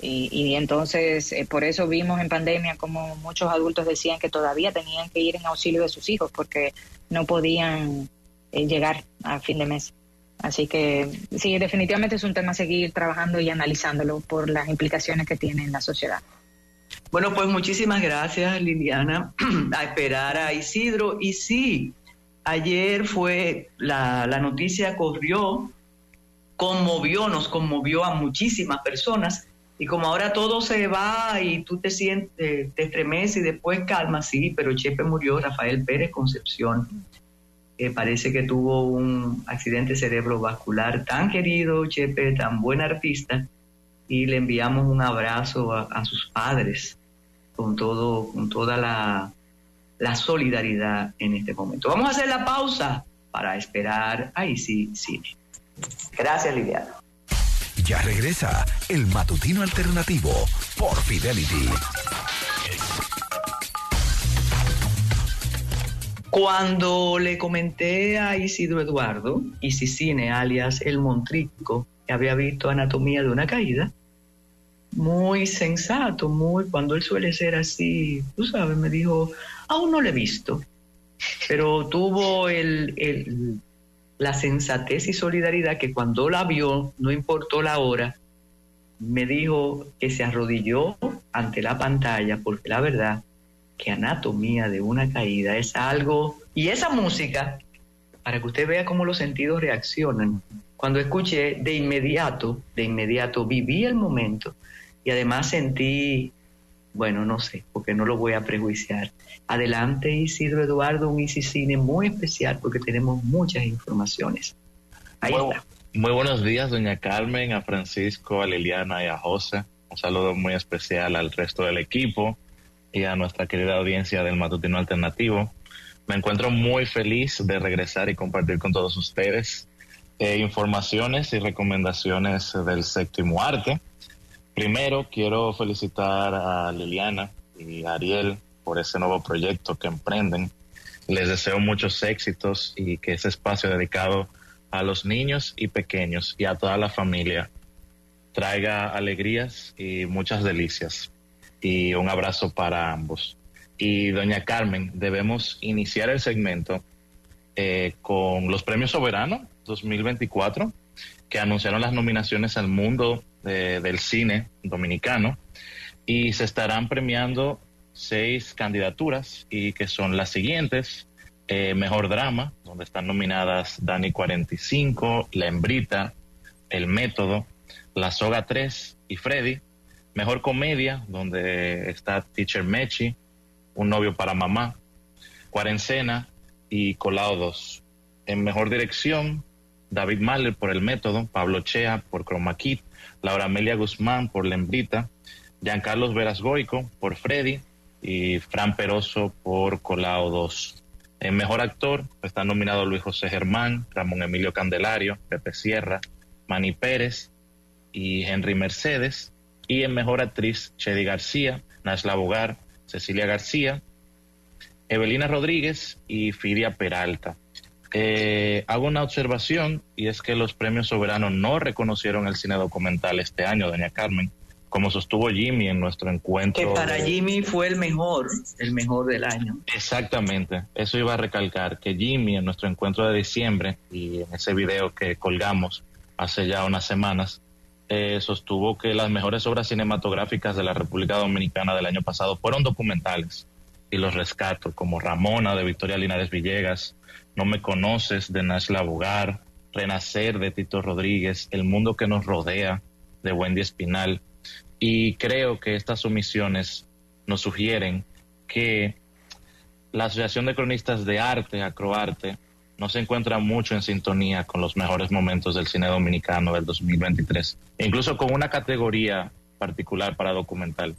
Y, y entonces, eh, por eso vimos en pandemia como muchos adultos decían que todavía tenían que ir en auxilio de sus hijos porque no podían eh, llegar a fin de mes. Así que sí, definitivamente es un tema a seguir trabajando y analizándolo por las implicaciones que tiene en la sociedad. Bueno, pues muchísimas gracias Liliana, a esperar a Isidro. Y sí, ayer fue, la, la noticia corrió, conmovió, nos conmovió a muchísimas personas. Y como ahora todo se va y tú te sientes, te estremeces y después calma, sí, pero Chepe murió, Rafael Pérez Concepción parece que tuvo un accidente cerebrovascular tan querido, Chepe, tan buen artista, y le enviamos un abrazo a, sus padres con todo, con toda la, la, solidaridad en este momento. Vamos a hacer la pausa para esperar ahí sí cine. Gracias, Liliana. Ya regresa el matutino alternativo por Fidelity. Cuando le comenté a Isidro Eduardo, Isicine, alias El Montrico, que había visto Anatomía de una Caída, muy sensato, muy, cuando él suele ser así, tú sabes, me dijo, aún no lo he visto, pero tuvo el, la sensatez y solidaridad que cuando la vio, no importó la hora, me dijo que se arrodilló ante la pantalla porque la verdad que anatomía de una caída es algo... Y esa música, para que usted vea cómo los sentidos reaccionan, cuando escuché de inmediato, de inmediato viví el momento y además sentí, bueno, no sé, porque no lo voy a prejuiciar. Adelante Isidro Eduardo, un Cine muy especial porque tenemos muchas informaciones. Ahí está. Muy buenos días, doña Carmen, a Francisco, a Liliana y a José. Un saludo muy especial al resto del equipo y a nuestra querida audiencia del Matutino Alternativo. Me encuentro muy feliz de regresar y compartir con todos ustedes eh, informaciones y recomendaciones del séptimo arte. Primero, quiero felicitar a Liliana y a Ariel por ese nuevo proyecto que emprenden. Les deseo muchos éxitos y que ese espacio dedicado a los niños y pequeños y a toda la familia traiga alegrías y muchas delicias. Y un abrazo para ambos. Y doña Carmen, debemos iniciar el segmento eh, con los premios Soberano 2024, que anunciaron las nominaciones al mundo del cine dominicano y se estarán premiando seis candidaturas y que son las siguientes. Eh, mejor drama, donde están nominadas Dani 45, La Hembrita, El Método, La Soga 3 y Freddy. Mejor comedia, donde está Teacher Mechi, Un novio para mamá, Cuarencena y Colado 2. En mejor dirección, David Mahler por El Método, Pablo Chea por Chroma Kid, Laura Amelia Guzmán por La Hembrita, Giancarlos Veras Goico por Freddy y Fran Peroso por Colado 2. En Mejor Actor están nominados Luis José Germán, Ramón Emilio Candelario, Pepe Sierra, Manny Pérez y Henry Mercedes. Y en Mejor Actriz, Chedi García, Nashla Bogar, Cecilia García, Evelina Rodríguez y Fidia Peralta. Eh, hago una observación y es que los premios soberanos no reconocieron el cine documental este año, doña Carmen como sostuvo Jimmy en nuestro encuentro. Que para Jimmy fue el mejor, el mejor del año. Exactamente, eso iba a recalcar, que Jimmy en nuestro encuentro de diciembre y en ese video que colgamos hace ya unas semanas, eh, sostuvo que las mejores obras cinematográficas de la República Dominicana del año pasado fueron documentales y los rescato, como Ramona de Victoria Linares Villegas, No me conoces de Nashla Bogar, Renacer de Tito Rodríguez, El mundo que nos rodea de Wendy Espinal, y creo que estas omisiones nos sugieren que la Asociación de Cronistas de Arte, Acroarte, no se encuentra mucho en sintonía con los mejores momentos del cine dominicano del 2023, incluso con una categoría particular para documental.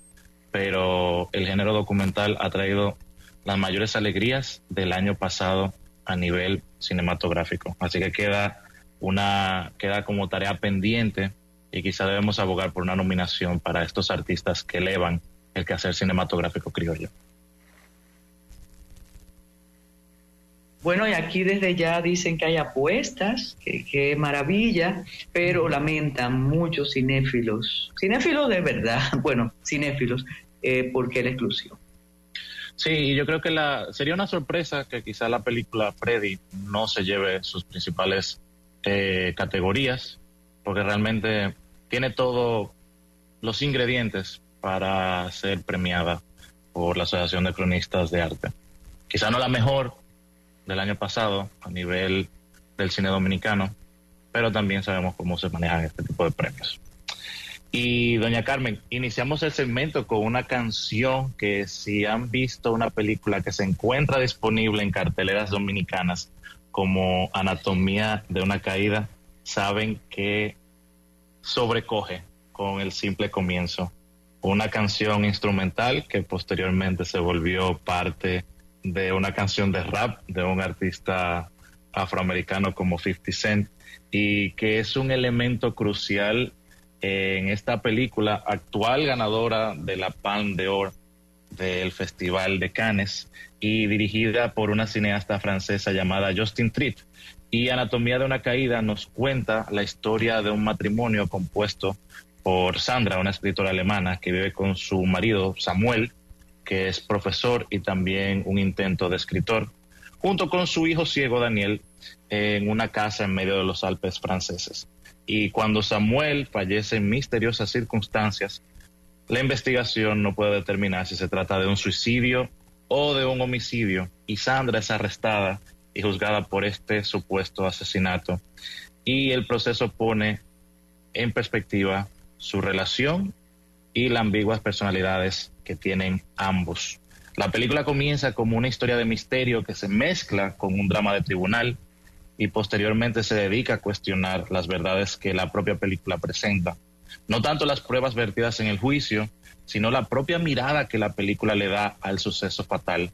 Pero el género documental ha traído las mayores alegrías del año pasado a nivel cinematográfico. Así que queda una queda como tarea pendiente y quizá debemos abogar por una nominación para estos artistas que elevan el quehacer cinematográfico criollo. Bueno, y aquí desde ya dicen que hay apuestas, que, maravilla, pero lamentan muchos cinéfilos, cinéfilos de verdad, bueno, cinéfilos, eh, porque la exclusión. Sí, yo creo que la, sería una sorpresa que quizá la película Freddy no se lleve sus principales eh, categorías, porque realmente tiene todos los ingredientes para ser premiada por la Asociación de Cronistas de Arte. Quizá no la mejor del año pasado a nivel del cine dominicano, pero también sabemos cómo se manejan este tipo de premios. Y doña Carmen, iniciamos el segmento con una canción que si han visto una película que se encuentra disponible en carteleras dominicanas como Anatomía de una caída, saben que sobrecoge con el simple comienzo. Una canción instrumental que posteriormente se volvió parte de una canción de rap de un artista afroamericano como 50 Cent y que es un elemento crucial en esta película actual ganadora de la Palme d'Or del Festival de Cannes y dirigida por una cineasta francesa llamada Justin Tritt, y Anatomía de una Caída nos cuenta la historia de un matrimonio compuesto por Sandra, una escritora alemana que vive con su marido Samuel, que es profesor y también un intento de escritor, junto con su hijo ciego Daniel en una casa en medio de los Alpes franceses. Y cuando Samuel fallece en misteriosas circunstancias, la investigación no puede determinar si se trata de un suicidio o de un homicidio y Sandra es arrestada y juzgada por este supuesto asesinato. Y el proceso pone en perspectiva su relación y las ambiguas personalidades que tienen ambos. La película comienza como una historia de misterio que se mezcla con un drama de tribunal y posteriormente se dedica a cuestionar las verdades que la propia película presenta. No tanto las pruebas vertidas en el juicio, sino la propia mirada que la película le da al suceso fatal.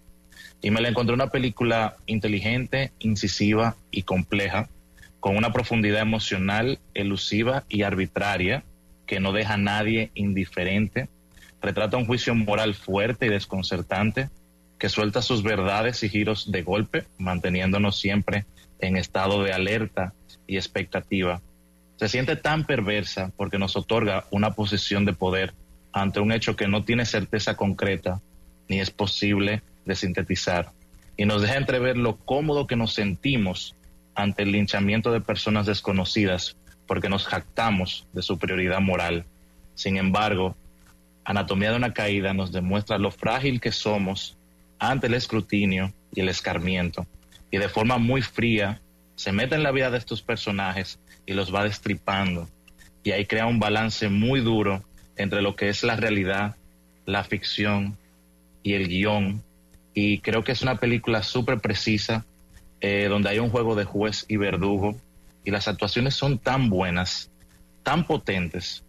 Y me la encontré una película inteligente, incisiva y compleja, con una profundidad emocional, elusiva y arbitraria, que no deja a nadie indiferente. Retrata un juicio moral fuerte y desconcertante, que suelta sus verdades y giros de golpe, manteniéndonos siempre en estado de alerta y expectativa. Se siente tan perversa porque nos otorga una posición de poder ante un hecho que no tiene certeza concreta ni es posible de sintetizar y nos deja entrever lo cómodo que nos sentimos ante el linchamiento de personas desconocidas porque nos jactamos de superioridad moral. Sin embargo, Anatomía de una caída nos demuestra lo frágil que somos ante el escrutinio y el escarmiento. Y de forma muy fría se mete en la vida de estos personajes y los va destripando. Y ahí crea un balance muy duro entre lo que es la realidad, la ficción y el guion. Y creo que es una película súper precisa, eh, donde hay un juego de juez y verdugo, y las actuaciones son tan buenas, tan potentes,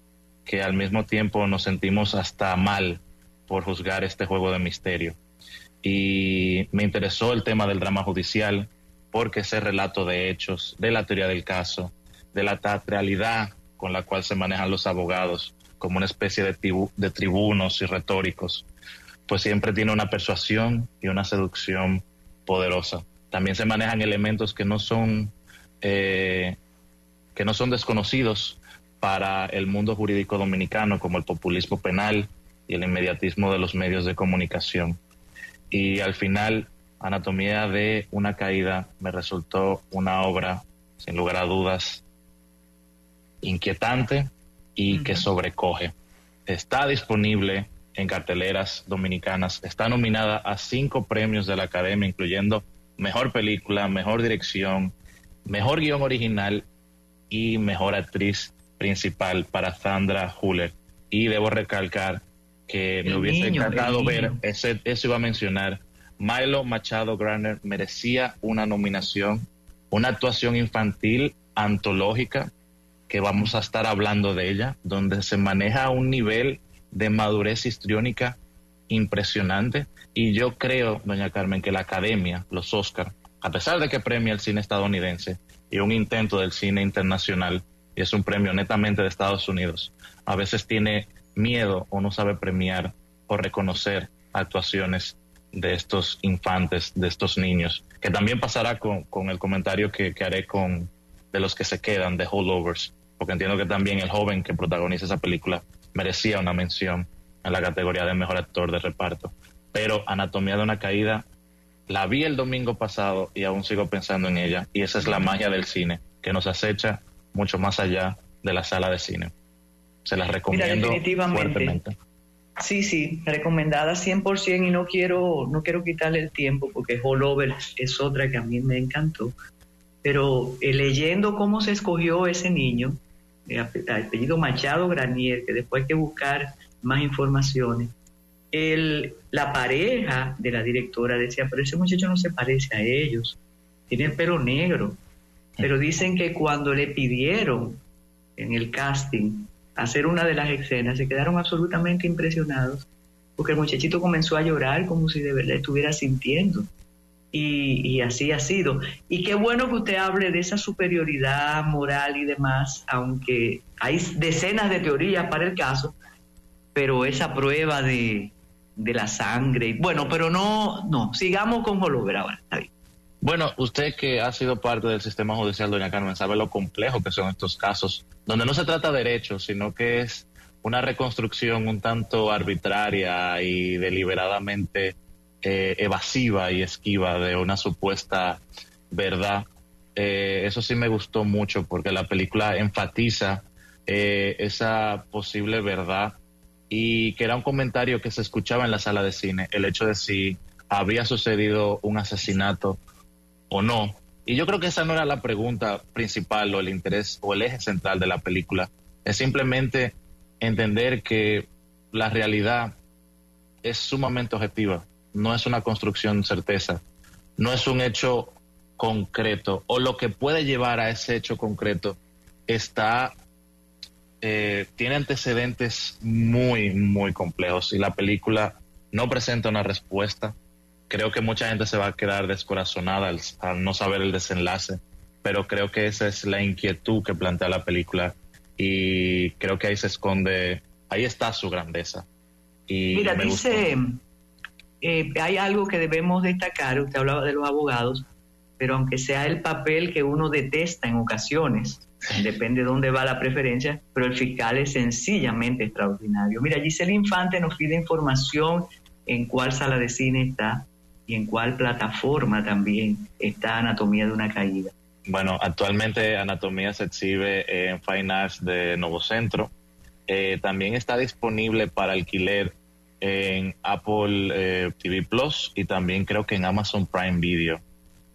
que al mismo tiempo nos sentimos hasta mal por juzgar este juego de misterio. Y me interesó el tema del drama judicial, porque ese relato de hechos, de la teoría del caso, de la teatralidad con la cual se manejan los abogados, como una especie de, tribunos y retóricos, pues siempre tiene una persuasión y una seducción poderosa. También se manejan elementos que no son eh, que no son desconocidos para el mundo jurídico dominicano, como el populismo penal y el inmediatismo de los medios de comunicación. Y al final, Anatomía de una caída me resultó una obra, sin lugar a dudas, inquietante, y que sobrecoge. Está disponible en carteleras dominicanas, está nominada a cinco premios de la Academia, incluyendo Mejor Película, Mejor Dirección, Mejor Guión Original y Mejor Actriz Principal para Sandra Huller. Y debo recalcar que me hubiese encantado ver, ese, eso iba a mencionar, Milo Machado Graner merecía una nominación, una actuación infantil antológica que vamos a estar hablando de ella, donde se maneja un nivel de madurez histriónica impresionante. Y yo creo, doña Carmen, que la academia, los Oscar, a pesar de que premia el cine estadounidense y un intento del cine internacional, y es un premio netamente de Estados Unidos, a veces tiene miedo o no sabe premiar o reconocer actuaciones de estos infantes, de estos niños, que también pasará con, el comentario que, haré con de los que se quedan, de holdovers, porque entiendo que también el joven que protagoniza esa película merecía una mención en la categoría de mejor actor de reparto. Pero Anatomía de una caída la vi el domingo pasado y aún sigo pensando en ella. Y esa es la magia del cine, que nos acecha mucho más allá de la sala de cine. Se las recomiendo fuertemente. Sí, sí, recomendada 100% y no quiero no quiero quitarle el tiempo porque All es otra que a mí me encantó. Pero eh, leyendo cómo se escogió ese niño, apellido Machado Granier, que después hay que buscar más informaciones. El, la pareja de la directora decía, pero ese muchacho no se parece a ellos, tiene el pelo negro. Pero dicen que cuando le pidieron en el casting hacer una de las escenas, se quedaron absolutamente impresionados, porque el muchachito comenzó a llorar como si de verdad estuviera sintiendo y, así ha sido. Y qué bueno que usted hable de esa superioridad moral y demás, aunque hay decenas de teorías para el caso, pero esa prueba de, la sangre, bueno, pero no, no, sigamos con Holover ahora, está bien. Bueno, usted que ha sido parte del sistema judicial, doña Carmen, sabe lo complejo que son estos casos, donde no se trata de derechos, sino que es una reconstrucción un tanto arbitraria y deliberadamente eh, evasiva y esquiva de una supuesta verdad. Eh, eso sí me gustó mucho porque la película enfatiza eh, esa posible verdad y que era un comentario que se escuchaba en la sala de cine, el hecho de si había sucedido un asesinato o no. Y yo creo que esa no era la pregunta principal o el interés o el eje central de la película. Es simplemente entender que la realidad es sumamente objetiva no es una construcción certeza, no es un hecho concreto, o lo que puede llevar a ese hecho concreto está, eh, tiene antecedentes muy, muy complejos y la película no presenta una respuesta. Creo que mucha gente se va a quedar descorazonada al, al no saber el desenlace, pero creo que esa es la inquietud que plantea la película y creo que ahí se esconde, ahí está su grandeza. Y Mira, dice, eh, hay algo que debemos destacar, usted hablaba de los abogados, pero aunque sea el papel que uno detesta en ocasiones, depende de dónde va la preferencia, pero el fiscal es sencillamente extraordinario. Mira, Giselle Infante nos pide información en cuál sala de cine está y en cuál plataforma también está Anatomía de una Caída. Bueno, actualmente Anatomía se exhibe en Fine Arts de Nuevo Centro. Eh, también está disponible para alquiler en Apple eh, TV Plus y también creo que en Amazon Prime Video.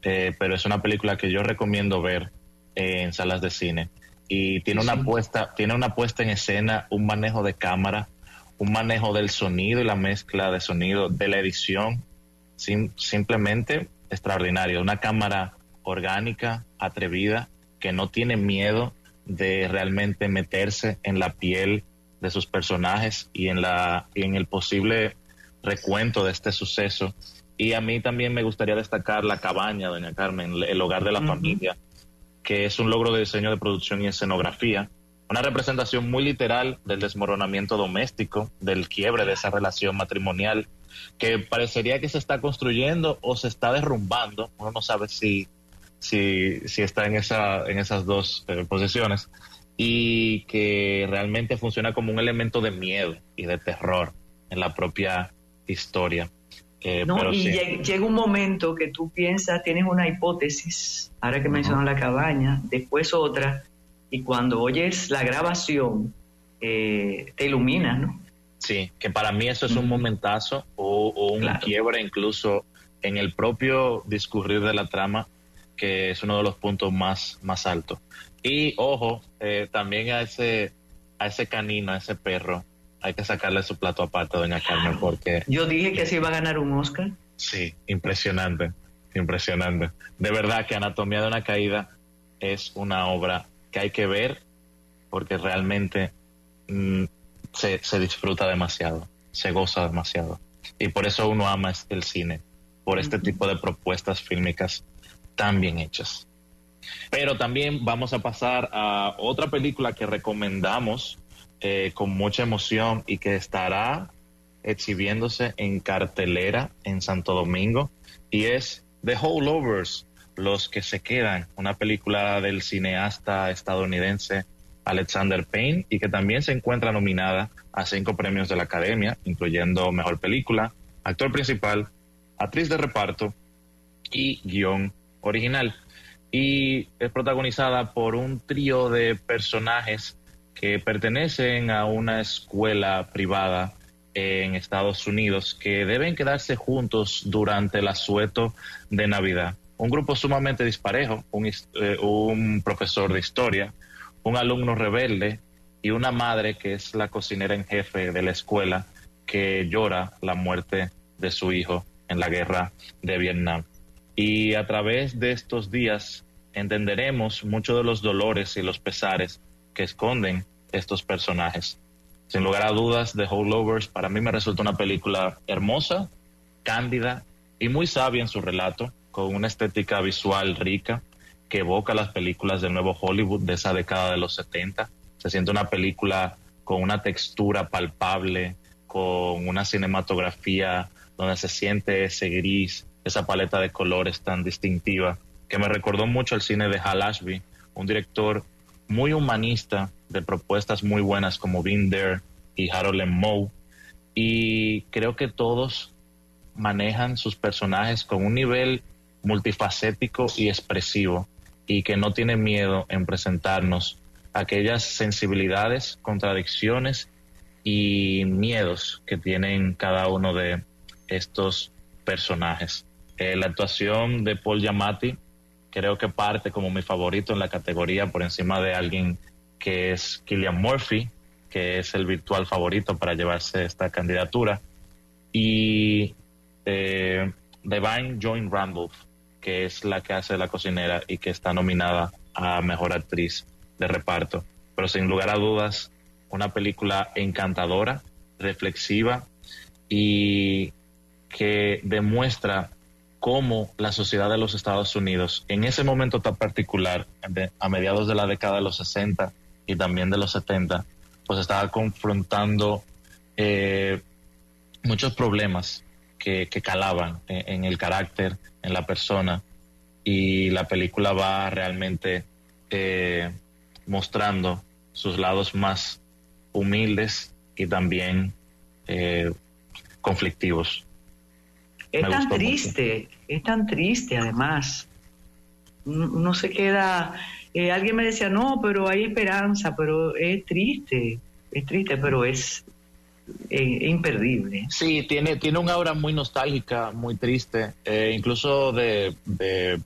Eh, pero es una película que yo recomiendo ver en salas de cine. Y tiene una puesta, tiene una puesta en escena, un manejo de cámara, un manejo del sonido y la mezcla de sonido de la edición, simplemente extraordinario. Una cámara orgánica, atrevida, que no tiene miedo de realmente meterse en la piel de sus personajes y en, la, en el posible recuento de este suceso. Y a mí también me gustaría destacar La Cabaña, doña Carmen, el hogar de la familia, que es un logro de diseño de producción y escenografía, una representación muy literal del desmoronamiento doméstico, del quiebre de esa relación matrimonial, que parecería que se está construyendo o se está derrumbando, uno no sabe si, si, si está en, esa, en esas dos eh, posiciones, y que realmente funciona como un elemento de miedo y de terror en la propia historia. Eh, no, y llega un momento que tú piensas, tienes una hipótesis, ahora que mencionó la cabaña, después otra, y cuando oyes la grabación, eh, te ilumina, ¿no? Sí, que para mí eso es un momentazo o, un quiebre incluso en el propio discurrir de la trama, que es uno de los puntos más, más altos. Y ojo, eh, también a ese, a ese canino, a ese perro, hay que sacarle su plato aparte, doña Carmen, porque... Yo dije que se iba a ganar un Oscar. Sí, impresionante, impresionante. De verdad que Anatomía de una Caída es una obra que hay que ver porque realmente mm, se, se disfruta demasiado, se goza demasiado. Y por eso uno ama el cine, por este tipo de propuestas fílmicas tan bien hechas. Pero también vamos a pasar a otra película que recomendamos eh, con mucha emoción y que estará exhibiéndose en cartelera en Santo Domingo y es The Holdovers, Los que se quedan, una película del cineasta estadounidense Alexander Payne y que también se encuentra nominada a cinco premios de la Academia, incluyendo Mejor Película, Actor Principal, Actriz de Reparto y Guión Original y es protagonizada por un trío de personajes que pertenecen a una escuela privada en Estados Unidos que deben quedarse juntos durante el asueto de Navidad. Un grupo sumamente disparejo, un, eh, un profesor de historia, un alumno rebelde y una madre que es la cocinera en jefe de la escuela que llora la muerte de su hijo en la guerra de Vietnam. Y a través de estos días entenderemos muchos de los dolores y los pesares que esconden estos personajes. Sin lugar a dudas, The Lovers para mí me resulta una película hermosa, cándida y muy sabia en su relato, con una estética visual rica que evoca las películas del nuevo Hollywood de esa década de los 70. Se siente una película con una textura palpable, con una cinematografía donde se siente ese gris, esa paleta de colores tan distintiva, que me recordó mucho el cine de Hal Ashby, un director muy humanista de propuestas muy buenas como Binder y Harold M. Moe. Y creo que todos manejan sus personajes con un nivel multifacético y expresivo y que no tiene miedo en presentarnos aquellas sensibilidades, contradicciones y miedos que tienen cada uno de estos personajes. Eh, la actuación de Paul Giamatti creo que parte como mi favorito en la categoría por encima de alguien que es Killian Murphy, que es el virtual favorito para llevarse esta candidatura, y eh, Divine Join Randolph, que es la que hace la cocinera y que está nominada a Mejor Actriz de Reparto. Pero sin lugar a dudas, una película encantadora, reflexiva y que demuestra cómo la sociedad de los Estados Unidos, en ese momento tan particular, a mediados de la década de los 60 y también de los 70, pues estaba confrontando eh, muchos problemas que, calaban en, el carácter, en la persona, y la película va realmente eh, mostrando sus lados más humildes y también eh, conflictivos. Es tan triste, es tan triste además. Uno se queda, eh, alguien me decía, no, pero hay esperanza, pero es triste, es triste, pero es eh, imperdible. Sí, tiene, tiene una aura muy nostálgica, muy triste, eh, incluso de, de,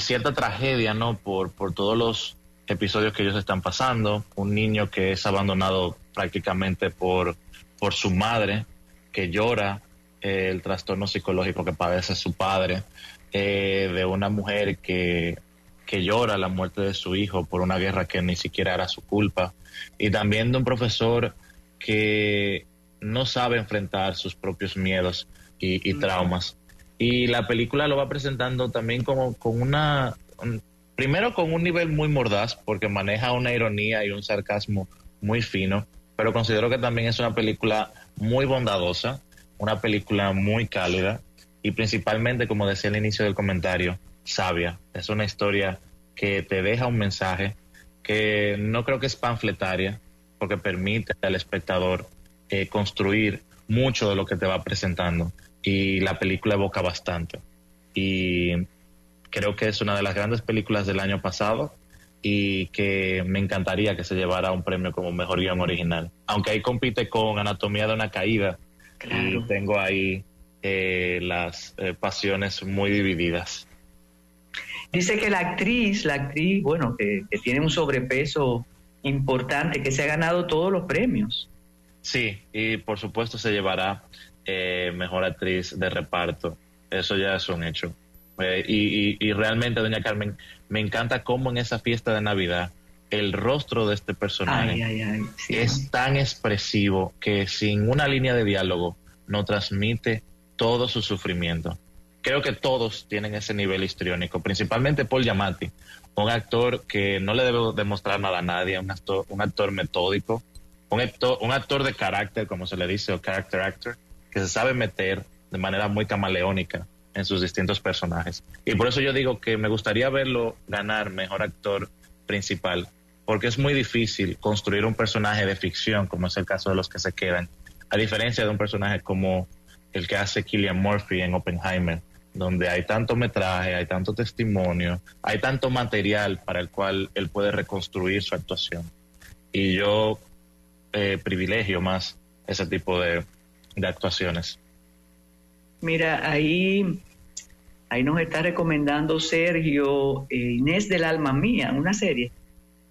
cierta tragedia, ¿no? Por, por todos los episodios que ellos están pasando. Un niño que es abandonado prácticamente por, por su madre, que llora el trastorno psicológico que padece su padre, eh, de una mujer que, que llora la muerte de su hijo por una guerra que ni siquiera era su culpa, y también de un profesor que no sabe enfrentar sus propios miedos y, traumas. Y la película lo va presentando también como con una, primero con un nivel muy mordaz, porque maneja una ironía y un sarcasmo muy fino, pero considero que también es una película muy bondadosa, una película muy cálida y principalmente, como decía al inicio del comentario, sabia. Es una historia que te deja un mensaje que no creo que es panfletaria, porque permite al espectador eh, construir mucho de lo que te va presentando y la película evoca bastante. Y creo que es una de las grandes películas del año pasado y que me encantaría que se llevara un premio como mejor guion original. Aunque ahí compite con Anatomía de una Caída, y tengo ahí eh, las eh, pasiones muy divididas. Dice que la actriz, la actriz, bueno, que, tiene un sobrepeso importante, que se ha ganado todos los premios. Sí, y por supuesto se llevará eh, mejor actriz de reparto. Eso ya es un hecho. y, y, realmente, doña Carmen, me encanta cómo en esa fiesta de Navidad el rostro de este personaje es tan expresivo que sin una línea de diálogo no transmite todo su sufrimiento. Creo que todos tienen ese nivel histriónico, principalmente Paul Giamatti, un actor que no le debe demostrar nada a nadie, un actor, un actor metódico, un actor, un actor de carácter, como se le dice, o character actor, que se sabe meter de manera muy camaleónica en sus distintos personajes. Y por eso yo digo que me gustaría verlo ganar mejor actor principal, porque es muy difícil construir un personaje de ficción, como es el caso de los que se quedan, a diferencia de un personaje como el que hace Killian Murphy en Oppenheimer, donde hay tanto metraje, hay tanto testimonio, hay tanto material para el cual él puede reconstruir su actuación. Y yo eh, privilegio más ese tipo de, de actuaciones. Mira, ahí Ahí nos está recomendando Sergio eh, Inés del Alma Mía, una serie.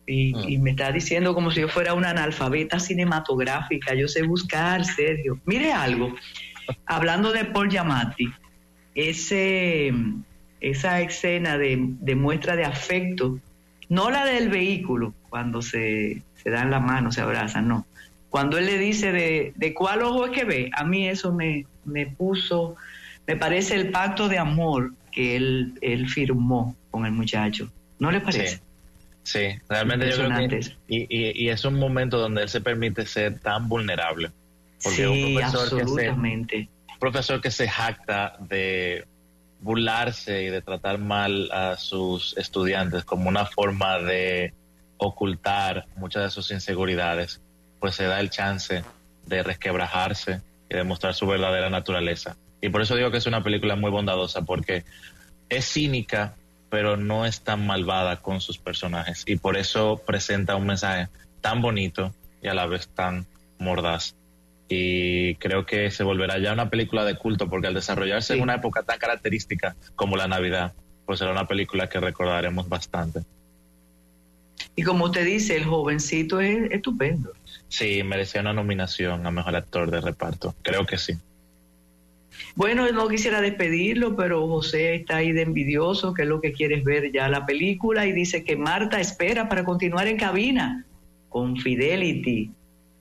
Y, mm. y, me está diciendo como si yo fuera una analfabeta cinematográfica. Yo sé buscar, Sergio. Mire algo. Hablando de Paul Giamatti, ese, esa escena de, de, muestra de afecto, no la del vehículo, cuando se, se dan la mano, se abrazan, no. Cuando él le dice de, de cuál ojo es que ve, a mí eso me, me puso me parece el pacto de amor que él, él firmó con el muchacho. ¿No le parece? Sí, realmente yo creo que... Y, y, es un momento donde él se permite ser tan vulnerable. Porque sí, un profesor absolutamente. Que se, profesor que se jacta de burlarse y de tratar mal a sus estudiantes como una forma de ocultar muchas de sus inseguridades, pues se da el chance de resquebrajarse y demostrar su verdadera naturaleza Y por eso digo que es una película muy bondadosa, porque es cínica, pero no es tan malvada con sus personajes. Y por eso presenta un mensaje tan bonito y a la vez tan mordaz. Y creo que se volverá ya una película de culto, porque al desarrollarse en una época tan característica como la Navidad, pues será una película que recordaremos bastante. Y como usted dice, el jovencito es estupendo. Sí, merecía una nominación a Mejor Actor de Reparto. Creo que sí. Bueno, no quisiera despedirlo, pero José está ahí de envidioso, que es lo que quieres ver ya la película, y dice que Marta espera para continuar en cabina con Fidelity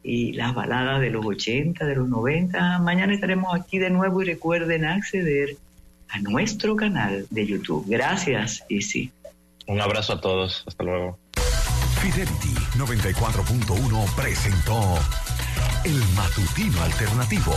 y las baladas de los 80, de los 90. Mañana estaremos aquí de nuevo y recuerden acceder a nuestro canal de YouTube. Gracias y sí. Un abrazo a todos. Hasta luego. Fidelity 94.1 presentó El Matutino Alternativo